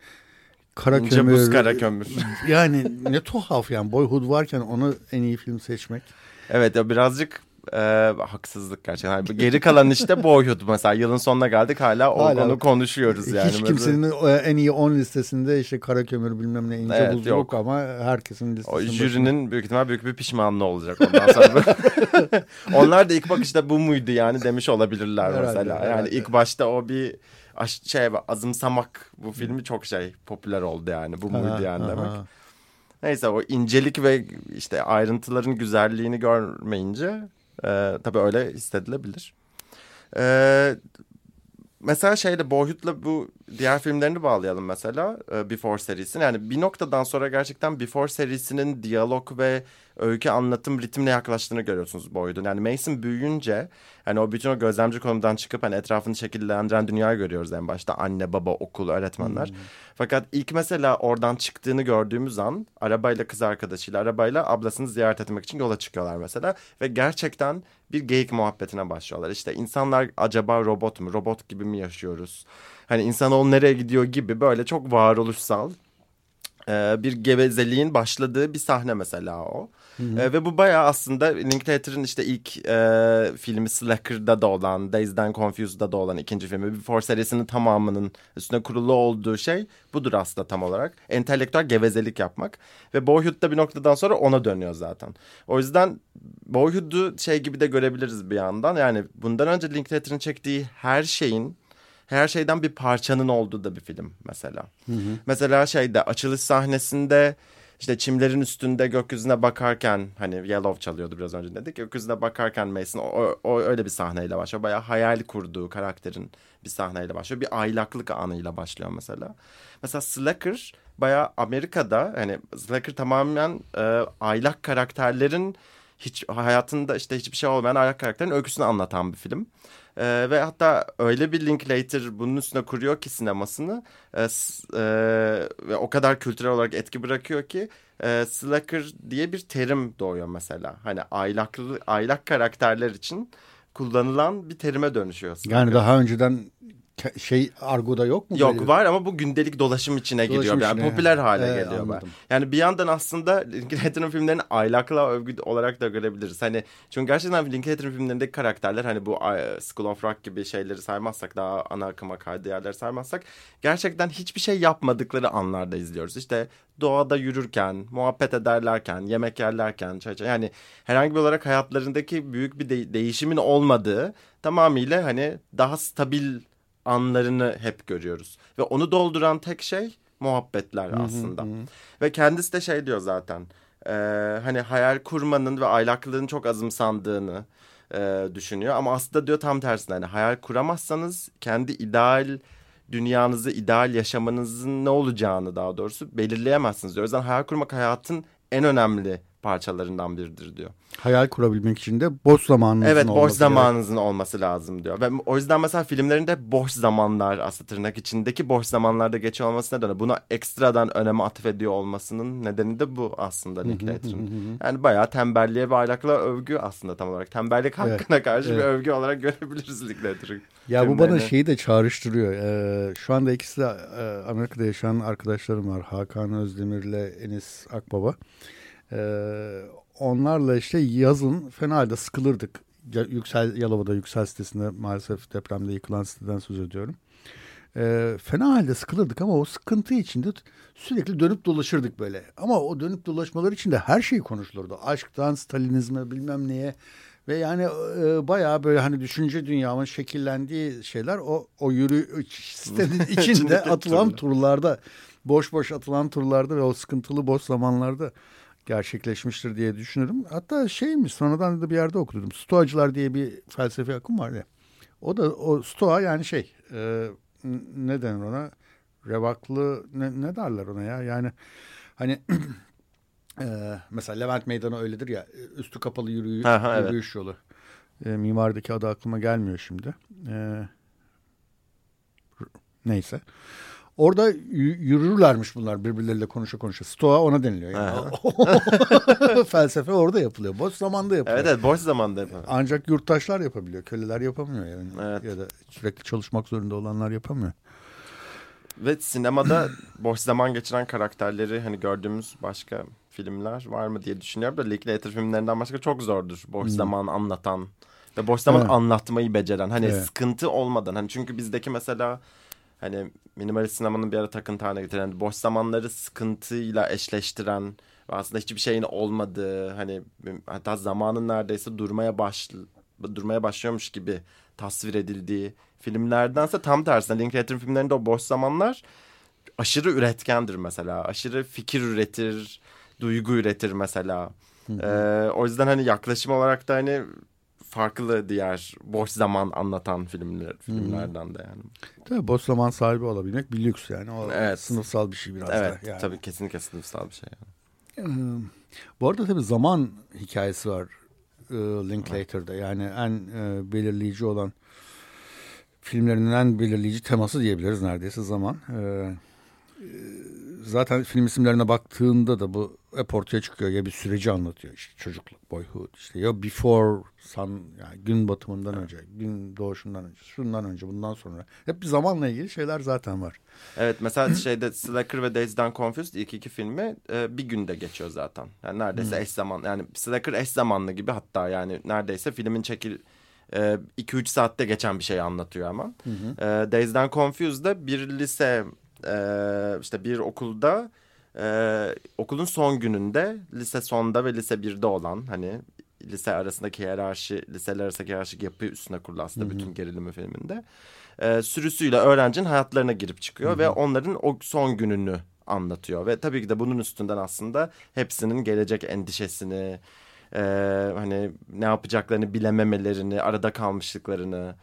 Speaker 2: Kara
Speaker 3: İnce
Speaker 2: Kömür.
Speaker 3: buz kara kömür.
Speaker 2: Yani ne tuhaf yani Boyhood varken onu en iyi film seçmek.
Speaker 3: Evet ya birazcık e, haksızlık gerçekten. Yani geri kalan işte Boyhood mesela. Yılın sonuna geldik hala o
Speaker 2: Hala.
Speaker 3: konu konuşuyoruz yani.
Speaker 2: Hiç
Speaker 3: Mesela-
Speaker 2: kimsenin o en iyi 10 listesinde işte Kara Kömür bilmem ne ince
Speaker 3: Evet,
Speaker 2: buz
Speaker 3: yok.
Speaker 2: ama herkesin
Speaker 3: O
Speaker 2: listesinde.
Speaker 3: jürinin büyük ihtimal büyük bir pişmanlığı olacak ondan sonra. Onlar da ilk bakışta bu muydu yani demiş olabilirler
Speaker 2: Herhalde,
Speaker 3: mesela. Yani
Speaker 2: herhalde.
Speaker 3: ilk başta o bir şey azımsamak bu filmi çok şey popüler oldu yani. Bu muydu yani demek. Neyse o incelik ve işte ayrıntıların güzelliğini görmeyince e, tabii öyle hissedilebilir. E, mesela şeyle Boyhood'la bu diğer filmlerini bağlayalım mesela e, Before serisini. Yani bir noktadan sonra gerçekten Before serisinin diyalog ve öykü anlatım ritmine yaklaştığını görüyorsunuz Boyhood'un. Yani Mason büyüyünce hani o bütün o gözlemci konumdan çıkıp hani etrafını şekillendiren dünyayı görüyoruz en başta. Anne, baba, okul, öğretmenler. Fakat ilk mesela oradan çıktığını gördüğümüz an arabayla kız arkadaşıyla arabayla ablasını ziyaret etmek için yola çıkıyorlar mesela. Ve gerçekten bir geyik muhabbetine başlıyorlar. İşte insanlar acaba robot mu? Robot gibi mi yaşıyoruz? Hani insanoğlu nereye gidiyor gibi böyle çok varoluşsal bir gevezeliğin başladığı bir sahne mesela o. E, ve bu bayağı aslında Linklater'ın işte ilk e, filmi Slacker'da da olan, Dazed and Confused'da da olan ikinci filmi. Before serisinin tamamının üstüne kurulu olduğu şey budur aslında tam olarak. Entelektüel gevezelik yapmak. Ve Boyhood'da bir noktadan sonra ona dönüyor zaten. O yüzden Boyhood'u şey gibi de görebiliriz bir yandan. Yani bundan önce Linklater'ın çektiği her şeyin her şeyden bir parçanın olduğu da bir film mesela. Mesela şeyde açılış sahnesinde işte çimlerin üstünde gökyüzüne bakarken hani Yellow çalıyordu biraz önce dedik. Gökyüzüne bakarken Mason o, o öyle bir sahneyle başlıyor. Bayağı hayal kurduğu karakterin bir sahneyle başlıyor. Bir aylaklık anıyla başlıyor mesela. Mesela Slacker bayağı Amerika'da hani Slacker tamamen e, aylak karakterlerin hiç hayatında işte hiçbir şey olmayan aylak karakterin öyküsünü anlatan bir film. Ee, ve hatta öyle bir Linklater bunun üstüne kuruyor ki sinemasını e, e, ve o kadar kültürel olarak etki bırakıyor ki e, slacker diye bir terim doğuyor mesela. Hani aylaklı aylak karakterler için kullanılan bir terime dönüşüyor. slacker.
Speaker 2: Yani daha önceden şey argoda yok mu?
Speaker 3: Yok
Speaker 2: böyle?
Speaker 3: var ama bu gündelik dolaşım içine
Speaker 2: Dolaşım
Speaker 3: giriyor. Yani
Speaker 2: içine,
Speaker 3: popüler
Speaker 2: ha.
Speaker 3: hale
Speaker 2: Evet,
Speaker 3: geliyor.
Speaker 2: anladım.
Speaker 3: Yani bir yandan aslında Linklater'ın filmlerini aylaklığa övgü olarak da görebiliriz. Hani çünkü gerçekten Linklater'ın filmlerindeki karakterler hani bu School of Rock gibi şeyleri saymazsak daha ana akıma kaydı yerleri saymazsak gerçekten hiçbir şey yapmadıkları anlarda izliyoruz. İşte doğada yürürken, muhabbet ederlerken, yemek yerlerken, çay çay yani herhangi bir olarak hayatlarındaki büyük bir de- değişimin olmadığı tamamıyla hani daha stabil anlarını hep görüyoruz. Ve onu dolduran tek şey muhabbetler aslında. Ve kendisi de şey diyor zaten. e, hani hayal kurmanın ve aylaklığın çok azımsandığını e, düşünüyor. Ama aslında diyor tam tersine hani hayal kuramazsanız kendi ideal dünyanızı, ideal yaşamınızın ne olacağını daha doğrusu belirleyemezsiniz diyor. O yüzden hayal kurmak hayatın en önemli parçalarından biridir diyor.
Speaker 2: Hayal kurabilmek için de boş zamanınızın
Speaker 3: Evet boş
Speaker 2: olması
Speaker 3: zamanınızın olması lazım diyor. Ve o yüzden mesela filmlerinde boş zamanlar aslında tırnak içindeki boş zamanlarda geçiyor olması nedeni. Buna ekstradan öneme atfediyor olmasının nedeni de bu aslında Linklater'ın. Yani bayağı tembelliğe ve ahlakla övgü aslında tam olarak. Tembellik
Speaker 2: Evet,
Speaker 3: hakkına karşı bir
Speaker 2: evet.
Speaker 3: övgü olarak görebiliriz Linklater'ı.
Speaker 2: Ya bu bana şeyi de çağrıştırıyor. Ee, şu anda ikisi de e, Amerika'da yaşayan arkadaşlarım var. Hakan Özdemir ile Enis Akbaba. Ee, onlarla işte yazın fena halde sıkılırdık. Yüksel Yalova'da Yüksel sitesinde maalesef depremde yıkılan siteden söz ediyorum. Ee, fena halde sıkılırdık ama o sıkıntı içinde sürekli dönüp dolaşırdık böyle. Ama o dönüp dolaşmalar içinde her şey konuşulurdu. Aşktan Stalinizme bilmem neye ve yani e, bayağı böyle hani düşünce dünyamın şekillendiği şeyler o o yürü sitenin içinde atılan
Speaker 3: turlar.
Speaker 2: turlarda boş boş atılan turlarda ve o sıkıntılı boş zamanlarda gerçekleşmiştir diye düşünürüm. Hatta şeymiş sonradan da bir yerde okudum. Stoacılar diye bir felsefi akım var ya. O da o stoa yani şey e, ne denir ona? Revaklı ne, ne derler ona ya? Yani hani e, mesela Levent Meydanı öyledir ya üstü kapalı yürüyüş,
Speaker 3: Aha, evet.
Speaker 2: yürüyüş yolu. E, mimardaki adı aklıma gelmiyor şimdi. E, r- neyse. Orada yürürlermiş bunlar birbirleriyle konuşa konuşa. Stoa ona deniliyor. Yani. Felsefe orada yapılıyor. Boş zamanda yapılıyor.
Speaker 3: Evet evet boş zamanda yapar.
Speaker 2: Ancak yurttaşlar yapabiliyor. Köleler yapamıyor yani.
Speaker 3: Evet.
Speaker 2: Ya da sürekli çalışmak zorunda olanlar yapamıyor.
Speaker 3: Ve sinemada boş zaman geçiren karakterleri hani gördüğümüz başka filmler var mı diye düşünüyorum da Linklater filmlerinden başka çok zordur. Boş zaman anlatan ve boş zaman
Speaker 2: Evet.
Speaker 3: anlatmayı beceren. Hani
Speaker 2: Evet.
Speaker 3: sıkıntı olmadan. Hani çünkü bizdeki mesela hani minimalist sinemanın bir ara takıntı haline getiren boş zamanları sıkıntıyla eşleştiren ve aslında hiçbir şeyin olmadığı hani hatta zamanın neredeyse durmaya baş durmaya başlıyormuş gibi tasvir edildiği filmlerdense tam tersine Linklater'ın filmlerinde o boş zamanlar aşırı üretkendir mesela. Aşırı fikir üretir, duygu üretir mesela. Ee, o yüzden hani yaklaşım olarak da hani farklı diğer boş zaman anlatan filmler filmlerden de yani.
Speaker 2: Tabii boş zaman sahibi olabilmek bir lüks yani. O
Speaker 3: Evet.
Speaker 2: sınıfsal bir şey biraz
Speaker 3: evet
Speaker 2: da. Yani.
Speaker 3: tabii kesinlikle sınıfsal bir şey yani.
Speaker 2: Ee, Bu arada tabii zaman hikayesi var e, Linklater'da. Yani en e, belirleyici olan filmlerinin en belirleyici teması diyebiliriz neredeyse zaman. Ee, e, zaten film isimlerine baktığında da bu hep ortaya çıkıyor. Ya bir süreci anlatıyor işte çocukluk, boyhood işte ya before sun yani gün batımından önce, gün doğuşundan önce, şundan önce, bundan sonra. Hep bir zamanla ilgili şeyler zaten var.
Speaker 3: Evet mesela şeyde Slacker ve Dazed and Confused ilk iki filmi e, bir günde geçiyor zaten. Yani neredeyse eş zaman yani Slacker eş zamanlı gibi hatta yani neredeyse filmin çekil 2-3 saatte geçen bir şey anlatıyor ama. E, Dazed and Confused'da bir lise e, işte bir okulda e, okulun son gününde lise sonda ve lise birde olan hani lise arasındaki hiyerarşi liseler arasındaki hiyerarşik yapı üstüne kurulu aslında bütün gerilimi filminde. E, sürüsüyle öğrencinin hayatlarına girip çıkıyor ve onların o son gününü anlatıyor. Ve tabii ki de bunun üstünden aslında hepsinin gelecek endişesini e, hani ne yapacaklarını bilememelerini arada kalmışlıklarını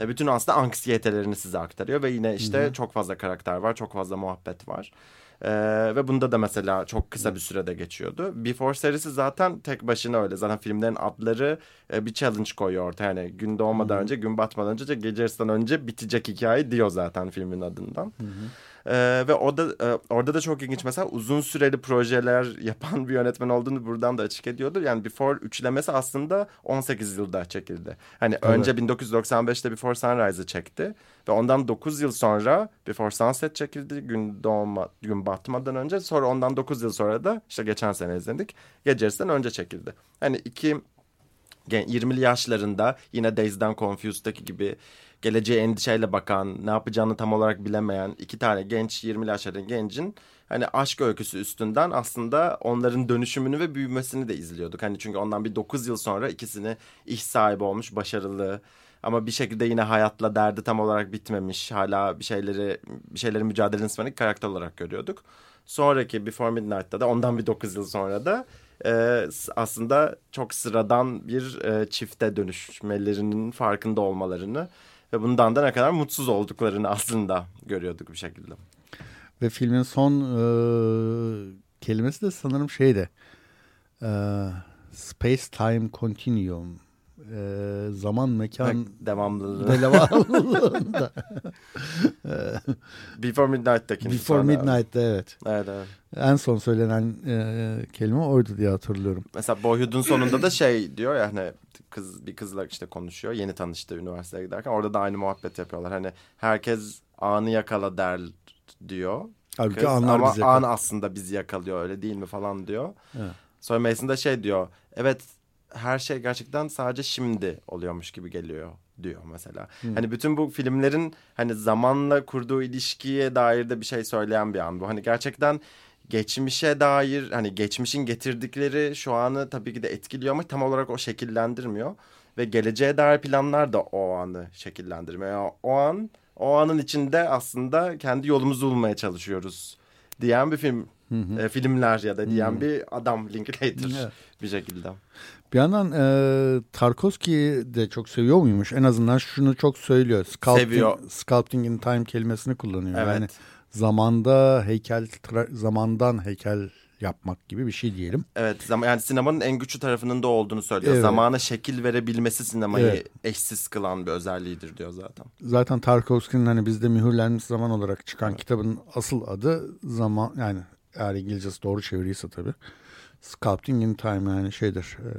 Speaker 3: e, bütün aslında anksiyetelerini size aktarıyor. Ve yine işte çok fazla karakter var çok fazla muhabbet var. Ee, ve bunda da mesela çok kısa bir sürede geçiyordu. Before serisi zaten tek başına öyle. Zaten filmlerin adları e, bir challenge koyuyor ortaya. Yani gün doğmadan önce, gün batmadan önce, gece yarısından önce bitecek hikaye diyor zaten filmin adından. Ee, ve o da e, orada da çok ilginç mesela uzun süreli projeler yapan bir yönetmen olduğunu buradan da açık ediyordu. Yani Before üçlemesi aslında 18 yılda çekildi. Hani önce 1995'te Before Sunrise'ı çekti ve ondan 9 yıl sonra Before Sunset çekildi gün doğma gün batmadan önce. Sonra ondan 9 yıl sonra da işte geçen sene izledik. Gece yarısından önce çekildi. Hani iki gen- 20'li yaşlarında yine Dazed and Confused'daki gibi geleceğe endişeyle bakan, ne yapacağını tam olarak bilemeyen iki tane genç 20'li yaşlarında gencin hani aşk öyküsü üstünden aslında onların dönüşümünü ve büyümesini de izliyorduk. Hani çünkü ondan bir 9 yıl sonra ikisini iş sahibi olmuş, başarılı ama bir şekilde yine hayatla derdi tam olarak bitmemiş. Hala bir şeyleri bir şeylerin mücadelesini vermek karakter olarak görüyorduk. Sonraki Before Midnight'ta da ondan bir 9 yıl sonra da e, aslında çok sıradan bir e, çifte dönüşmelerinin farkında olmalarını ve bundan da ne kadar mutsuz olduklarını aslında görüyorduk bir şekilde.
Speaker 2: Ve filmin son e, kelimesi de sanırım şeydi. E, Space Time Continuum. E, zaman mekan
Speaker 3: devamlılığı.
Speaker 2: devamlılığında.
Speaker 3: Before Midnight'taki.
Speaker 2: Before Midnight'ta evet.
Speaker 3: Evet evet.
Speaker 2: En son söylenen e, kelime oydu diye hatırlıyorum.
Speaker 3: Mesela Boyhood'un sonunda da şey diyor ya hani kız bir kızla işte konuşuyor. Yeni tanıştı üniversiteye giderken. Orada da aynı muhabbet yapıyorlar. Hani herkes anı yakala der diyor.
Speaker 2: Halbuki
Speaker 3: Kız,
Speaker 2: anlar
Speaker 3: ama
Speaker 2: bizi
Speaker 3: an aslında bizi yakalıyor öyle değil mi falan diyor.
Speaker 2: Evet.
Speaker 3: Sonra Mason da şey diyor. Evet her şey gerçekten sadece şimdi oluyormuş gibi geliyor diyor mesela. Hani bütün bu filmlerin hani zamanla kurduğu ilişkiye dair de bir şey söyleyen bir an bu. Hani gerçekten geçmişe dair hani geçmişin getirdikleri şu anı tabii ki de etkiliyor ama tam olarak o şekillendirmiyor. Ve geleceğe dair planlar da o anı şekillendirmiyor. Yani o an o anın içinde aslında kendi yolumuzu bulmaya çalışıyoruz diyen bir film. E, filmler ya da diyen bir adam Linklater
Speaker 2: Evet.
Speaker 3: bir şekilde.
Speaker 2: Bir yandan e, Tarkovski'yi de çok seviyor muymuş? En azından şunu çok söylüyor. Sculpting,
Speaker 3: Seviyor.
Speaker 2: Sculpting in time kelimesini kullanıyor.
Speaker 3: Evet.
Speaker 2: Yani zamanda heykel, zamandan heykel yapmak gibi bir şey diyelim.
Speaker 3: Evet yani sinemanın en güçlü tarafının da olduğunu söylüyor.
Speaker 2: Evet.
Speaker 3: Zamana şekil verebilmesi sinemayı
Speaker 2: Evet.
Speaker 3: eşsiz kılan bir özelliğidir diyor zaten.
Speaker 2: Zaten Tarkovski'nin hani bizde mühürlenmiş zaman olarak çıkan kitabın asıl adı zaman yani eğer İngilizcesi doğru çeviriyse tabii. Sculpting in time yani şeydir. e,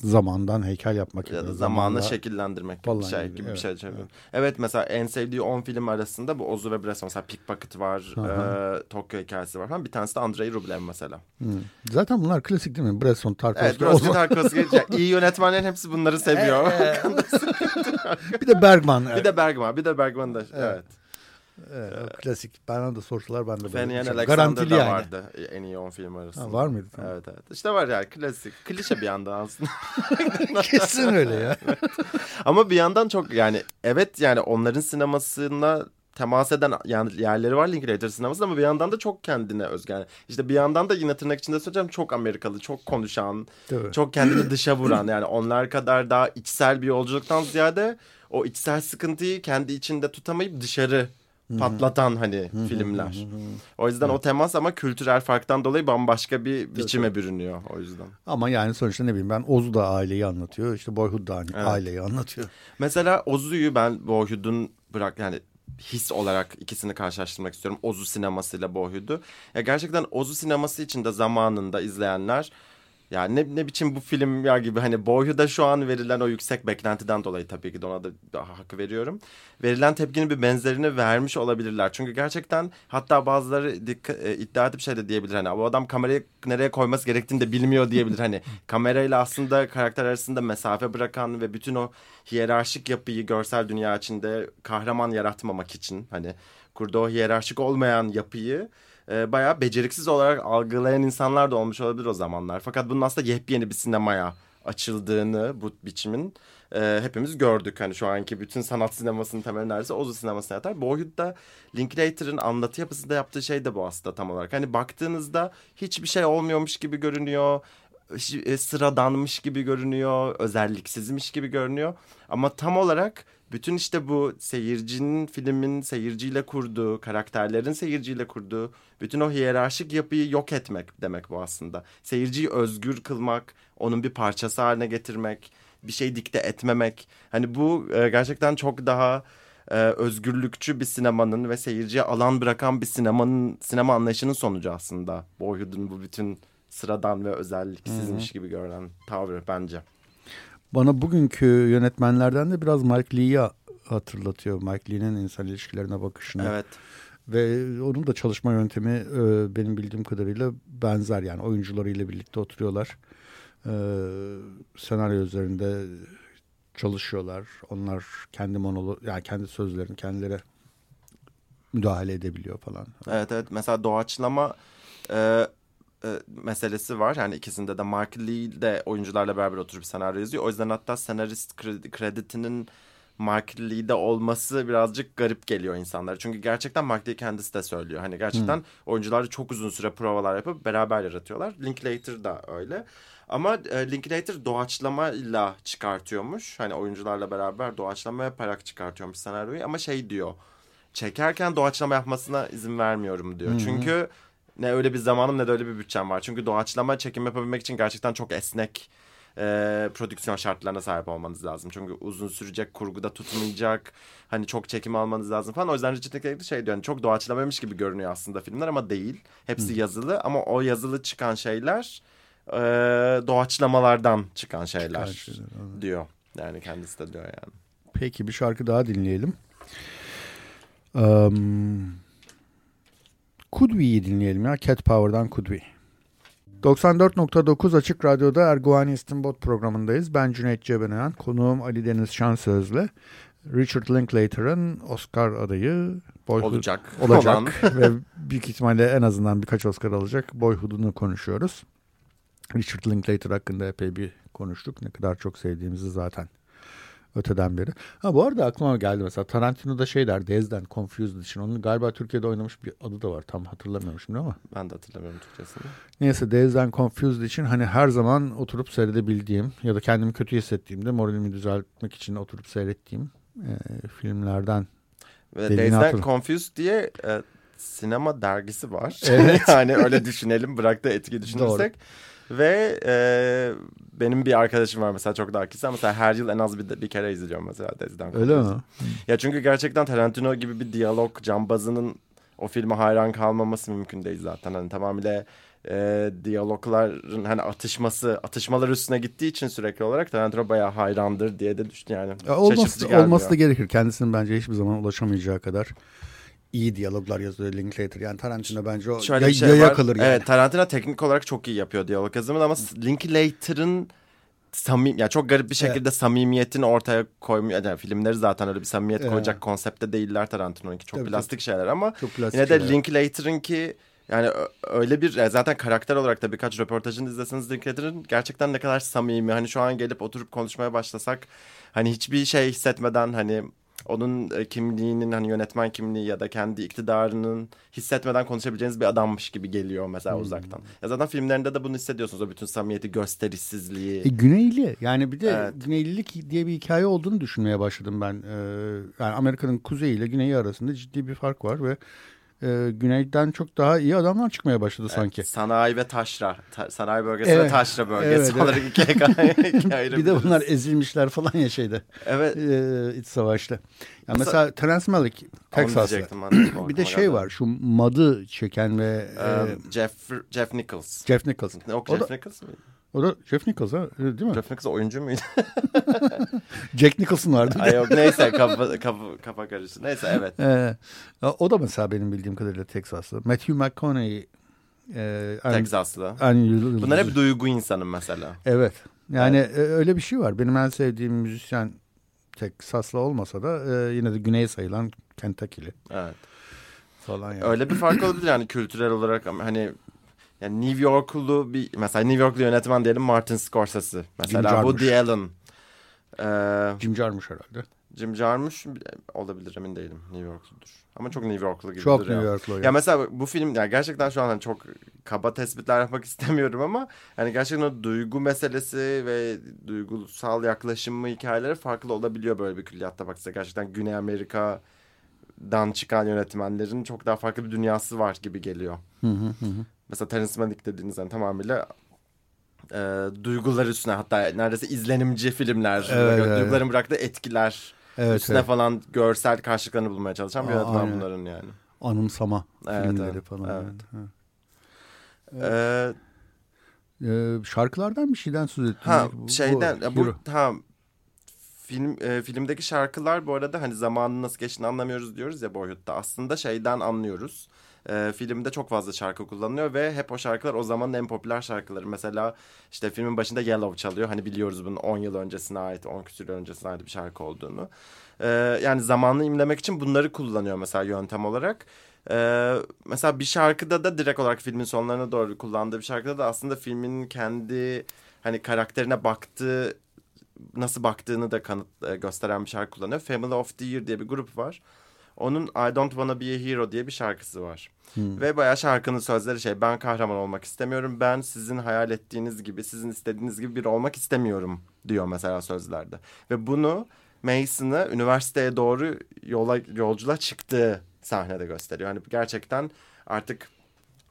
Speaker 2: zamandan heykel yapmak.
Speaker 3: Ya da zamanla şekillendirmek gibi bir şey
Speaker 2: gibi,
Speaker 3: gibi bir
Speaker 2: evet,
Speaker 3: şey çeviriyorum. Evet. mesela en sevdiği 10 film arasında bu Ozu ve Bresson mesela Pickpocket var,
Speaker 2: Aha.
Speaker 3: e, Tokyo hikayesi var falan. Bir tanesi de Andrei Rublev mesela.
Speaker 2: Hı. Zaten bunlar klasik değil mi? Bresson, Tarkovski.
Speaker 3: Evet, Bresson Tarkovski. yani iyi yönetmenlerin hepsi bunları seviyor.
Speaker 2: bir de Bergman.
Speaker 3: bir de Bergman, bir de Bergman da evet.
Speaker 2: Evet, o klasik. Bana da sorsalar ben de böyle. Şey-
Speaker 3: Alexander
Speaker 2: Garantili yani.
Speaker 3: vardı en iyi 10 film arasında.
Speaker 2: Ha, var mıydı? Tamam.
Speaker 3: Evet evet. İşte var yani klasik. Klişe bir yandan aslında.
Speaker 2: Kesin öyle ya.
Speaker 3: Ama bir yandan çok yani evet yani onların sinemasına temas eden yani yerleri var Linklater sinemasında ama bir yandan da çok kendine özgü. Yani işte bir yandan da yine tırnak içinde söyleyeceğim çok Amerikalı, çok konuşan,
Speaker 2: Tabii.
Speaker 3: çok kendini dışa vuran yani onlar kadar daha içsel bir yolculuktan ziyade o içsel sıkıntıyı kendi içinde tutamayıp dışarı patlatan hani filmler. O yüzden o temas ama kültürel farktan dolayı bambaşka bir biçime bürünüyor o yüzden.
Speaker 2: Ama yani sonuçta ne bileyim ben Ozu da aileyi anlatıyor. İşte Boyhood da
Speaker 3: Evet.
Speaker 2: aileyi anlatıyor.
Speaker 3: Mesela Ozu'yu ben Boyhood'un bırak yani his olarak ikisini karşılaştırmak istiyorum. Ozu sinemasıyla Boyhood'u. Ya gerçekten Ozu sineması içinde zamanında izleyenler ya ne, ne biçim bu film ya gibi hani Boyhood'a şu an verilen o yüksek beklentiden dolayı tabii ki de ona da daha hak veriyorum. Verilen tepkinin bir benzerini vermiş olabilirler. Çünkü gerçekten hatta bazıları dikkat, e, iddia edip şey de diyebilir hani bu adam kamerayı nereye koyması gerektiğini de bilmiyor diyebilir. Hani kamerayla aslında karakter arasında mesafe bırakan ve bütün o hiyerarşik yapıyı görsel dünya içinde kahraman yaratmamak için hani kurduğu hiyerarşik olmayan yapıyı e, bayağı beceriksiz olarak algılayan insanlar da olmuş olabilir o zamanlar. Fakat bunun aslında yepyeni bir sinemaya açıldığını bu biçimin e, hepimiz gördük. Hani şu anki bütün sanat sinemasının temeli neredeyse Ozu sinemasına yatar. Boyhood'da Linklater'ın anlatı yapısında yaptığı şey de bu aslında tam olarak. Hani baktığınızda hiçbir şey olmuyormuş gibi görünüyor. e, Sıradanmış gibi görünüyor. Özelliksizmiş gibi görünüyor. Ama tam olarak bütün işte bu seyircinin filmin seyirciyle kurduğu, karakterlerin seyirciyle kurduğu bütün o hiyerarşik yapıyı yok etmek demek bu aslında. Seyirciyi özgür kılmak, onun bir parçası haline getirmek, bir şey dikte etmemek. Hani bu e, gerçekten çok daha e, özgürlükçü bir sinemanın ve seyirciye alan bırakan bir sinemanın sinema anlayışının sonucu aslında. Boyhood'un bu bütün sıradan ve özelliksizmiş gibi görünen tavrı bence.
Speaker 2: Bana bugünkü yönetmenlerden de biraz Mike Lee'yi hatırlatıyor. Mike Lee'nin insan ilişkilerine bakışını.
Speaker 3: Evet.
Speaker 2: Ve onun da çalışma yöntemi e, benim bildiğim kadarıyla benzer. Yani oyuncularıyla birlikte oturuyorlar. E, senaryo üzerinde çalışıyorlar. Onlar kendi monolo yani kendi sözlerini kendileri müdahale edebiliyor falan.
Speaker 3: Evet evet mesela doğaçlama e, e, meselesi var. Yani ikisinde de Mark Lee de oyuncularla beraber oturup senaryo yazıyor. O yüzden hatta senarist kredi, kreditinin Mark Lee'de olması birazcık garip geliyor insanlara. Çünkü gerçekten Mark Lee kendisi de söylüyor. Hani gerçekten hmm. oyuncular çok uzun süre provalar yapıp beraber yaratıyorlar. Linklater da öyle. Ama e, Linklater doğaçlamayla çıkartıyormuş. Hani oyuncularla beraber doğaçlama yaparak çıkartıyormuş senaryoyu. Ama şey diyor. Çekerken doğaçlama yapmasına izin vermiyorum diyor. Hmm. Çünkü ne öyle bir zamanım ne de öyle bir bütçem var. Çünkü doğaçlama çekim yapabilmek için gerçekten çok esnek e, prodüksiyon şartlarına sahip olmanız lazım. Çünkü uzun sürecek, kurguda tutmayacak. Hani çok çekim almanız lazım falan. O yüzden Richard Linklater şey diyor. Yani çok doğaçlamaymış gibi görünüyor aslında filmler ama değil. Hepsi hmm. yazılı ama o yazılı çıkan şeyler e, doğaçlamalardan çıkan şeyler, çıkan şeyler diyor. Yani kendisi de diyor yani.
Speaker 2: Peki bir şarkı daha dinleyelim. Um, Could We'yi dinleyelim ya. Cat Power'dan Could We. 94.9 Açık Radyo'da Erguvani İstinbot programındayız. Ben Cüneyt Cebenayan, konuğum Ali Deniz Şansözlü. Richard Linklater'ın Oscar adayı
Speaker 3: Boyhood olacak.
Speaker 2: olacak ve büyük ihtimalle en azından birkaç Oscar alacak Boyhood'unu konuşuyoruz. Richard Linklater hakkında epey bir konuştuk. Ne kadar çok sevdiğimizi zaten öteden beri. Ha bu arada aklıma geldi mesela Tarantino'da şey der Dazed and Confused için. Onun galiba Türkiye'de oynamış bir adı da var. Tam hatırlamıyorum şimdi ama.
Speaker 3: Ben de hatırlamıyorum Türkçesini.
Speaker 2: Neyse Dazed and Confused için hani her zaman oturup seyredebildiğim ya da kendimi kötü hissettiğimde moralimi düzeltmek için oturup seyrettiğim e, filmlerden.
Speaker 3: Ve Dazed and Confused diye e, sinema dergisi var. Evet. yani öyle düşünelim bıraktı etki düşünürsek. Doğru. Ve e, benim bir arkadaşım var mesela çok daha kişisel. Mesela her yıl en az bir, bir kere izliyorum mesela Deziden.
Speaker 2: Öyle mi?
Speaker 3: Ya çünkü gerçekten Tarantino gibi bir diyalog cambazının o filme hayran kalmaması mümkün değil zaten. Hani tamamıyla e, diyalogların hani atışması, atışmalar üstüne gittiği için sürekli olarak Tarantino bayağı hayrandır diye de düştüm yani.
Speaker 2: Ya olması, olması da gerekir. Kendisinin bence hiçbir zaman ulaşamayacağı kadar iyi diyaloglar yazıyor Linklater. Yani Tarantino bence o Şöyle ya, şey yaya kalır yani.
Speaker 3: Evet Tarantino teknik olarak çok iyi yapıyor diyalog yazımını ama Linklater'ın samim ya çok garip bir şekilde evet. samimiyetini ortaya koymuyor. Yani filmleri zaten öyle bir samimiyet evet. koyacak konsepte değiller Tarantino'nunki. Çok tabii, plastik tabii. şeyler ama çok plastik yine de şeyler. Linklater'ınki yani öyle bir zaten karakter olarak da birkaç röportajını izleseniz Linklater'ın gerçekten ne kadar samimi. Hani şu an gelip oturup konuşmaya başlasak hani hiçbir şey hissetmeden hani onun e, kimliğinin hani yönetmen kimliği ya da kendi iktidarının hissetmeden konuşabileceğiniz bir adammış gibi geliyor mesela hmm. uzaktan. Ya zaten filmlerinde de bunu hissediyorsunuz o bütün samimiyeti, gösterişsizliği.
Speaker 2: E, Güneyli yani bir de evet. Güneylilik diye bir hikaye olduğunu düşünmeye başladım ben. Ee, yani Amerika'nın kuzeyi ile güneyi arasında ciddi bir fark var ve e, güneyden çok daha iyi adamlar çıkmaya başladı evet, sanki.
Speaker 3: Sanayi ve taşra. Ta, sanayi bölgesi evet, ve taşra bölgesi evet, olarak evet. ikiye, ikiye
Speaker 2: Bir de bunlar ezilmişler falan ya şeyde. Evet. E, iç savaşta. Yani mesela, mesela Terence Malick Texas'ta. bir de şey var şu Mad'ı çeken ve...
Speaker 3: Um, e, Jeff, Jeff Nichols.
Speaker 2: Jeff Nichols.
Speaker 3: Yok Jeff da, Nichols mıydı?
Speaker 2: O da Jeff Nichols ha değil mi?
Speaker 3: Jeff Nichols oyuncu muydu?
Speaker 2: Jack Nicholson vardı.
Speaker 3: Ay yok neyse kafa, kafa, kafa karıştı. Neyse evet.
Speaker 2: Ee, o da mesela benim bildiğim kadarıyla Texaslı. Matthew McConaughey
Speaker 3: e, Texaslı. En, Bunlar hep duygu insanı mesela.
Speaker 2: Evet. Yani evet. öyle bir şey var. Benim en sevdiğim müzisyen Texaslı olmasa da e, yine de güney sayılan Kentucky'li.
Speaker 3: Evet.
Speaker 2: Falan yani.
Speaker 3: Öyle bir fark olabilir yani kültürel olarak hani yani New Yorklu bir mesela New Yorklu yönetmen diyelim Martin Scorsese. Mesela Woody Allen.
Speaker 2: Ee, Jim Jarmusch herhalde.
Speaker 3: Jim Jarmusch olabilir emin değilim. New Yorkludur. Ama çok New Yorklu gibi
Speaker 2: Çok New Yorklu. Ya.
Speaker 3: ya mesela bu film yani gerçekten şu an hani çok kaba tespitler yapmak istemiyorum ama yani gerçekten o duygu meselesi ve duygusal yaklaşımı hikayeleri farklı olabiliyor böyle bir külliyatta bak size gerçekten Güney Amerika'dan çıkan yönetmenlerin çok daha farklı bir dünyası var gibi geliyor.
Speaker 2: Hı hı hı.
Speaker 3: Mesela Terence dediğiniz yani tamamıyla e, duygular üstüne hatta neredeyse izlenimci filmler. Evet, evet. Duyguların bıraktığı etkiler evet, üstüne evet. falan görsel karşılıklarını bulmaya çalışan bir yönetmen bunların yani.
Speaker 2: Anımsama evet, filmleri evet, falan. Evet. evet.
Speaker 3: evet.
Speaker 2: Ee, ee, şarkılardan bir şeyden söz ettim.
Speaker 3: Ha, bu, şeyden bu, bu ha, film e, filmdeki şarkılar bu arada hani zamanın nasıl geçtiğini anlamıyoruz diyoruz ya Boyhood'da. Aslında şeyden anlıyoruz e, filmde çok fazla şarkı kullanılıyor ve hep o şarkılar o zamanın en popüler şarkıları. Mesela işte filmin başında Yellow çalıyor. Hani biliyoruz bunun 10 yıl öncesine ait, 10 küsur yıl öncesine ait bir şarkı olduğunu. E, yani zamanını imlemek için bunları kullanıyor mesela yöntem olarak. Ee, mesela bir şarkıda da direkt olarak filmin sonlarına doğru kullandığı bir şarkıda da aslında filmin kendi hani karakterine baktığı nasıl baktığını da kanıt e, gösteren bir şarkı kullanıyor. Family of the Year diye bir grup var. Onun I Don't Wanna Be a Hero diye bir şarkısı var.
Speaker 2: Hmm.
Speaker 3: Ve bayağı şarkının sözleri şey ben kahraman olmak istemiyorum. Ben sizin hayal ettiğiniz gibi sizin istediğiniz gibi biri olmak istemiyorum diyor mesela sözlerde. Ve bunu Mason'ı üniversiteye doğru yola yolculuğa çıktığı sahnede gösteriyor. Yani gerçekten artık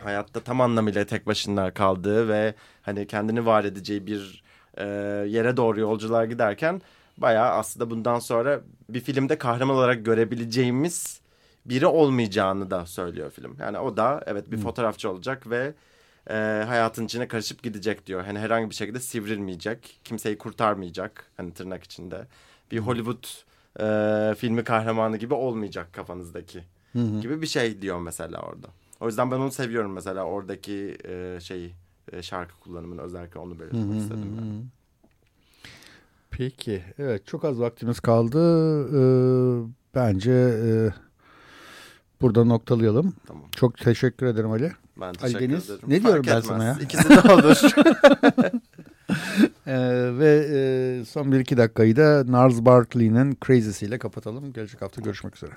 Speaker 3: hayatta tam anlamıyla tek başına kaldığı ve hani kendini var edeceği bir e, yere doğru yolculuğa giderken bayağı aslında bundan sonra bir filmde kahraman olarak görebileceğimiz biri olmayacağını da söylüyor film. Yani o da evet bir fotoğrafçı olacak ve e, hayatın içine karışıp gidecek diyor. Hani herhangi bir şekilde sivrilmeyecek, kimseyi kurtarmayacak hani tırnak içinde. Bir Hollywood e, filmi kahramanı gibi olmayacak kafanızdaki gibi bir şey diyor mesela orada. O yüzden ben onu seviyorum mesela oradaki e, şeyi e, şarkı kullanımını özellikle onu belirtmek istedim. Yani.
Speaker 2: Peki. Evet çok az vaktimiz kaldı. Ee, bence e, burada noktalayalım.
Speaker 3: Tamam.
Speaker 2: Çok teşekkür ederim Ali.
Speaker 3: Ben teşekkür
Speaker 2: Deniz,
Speaker 3: ederim.
Speaker 2: ne diyorum
Speaker 3: Fark
Speaker 2: ben sana
Speaker 3: etmez.
Speaker 2: ya?
Speaker 3: İkisi de olur.
Speaker 2: Ee, ve e, son bir iki dakikayı da Nars Barkley'nin Crazy'siyle kapatalım. Gelecek hafta görüşmek üzere.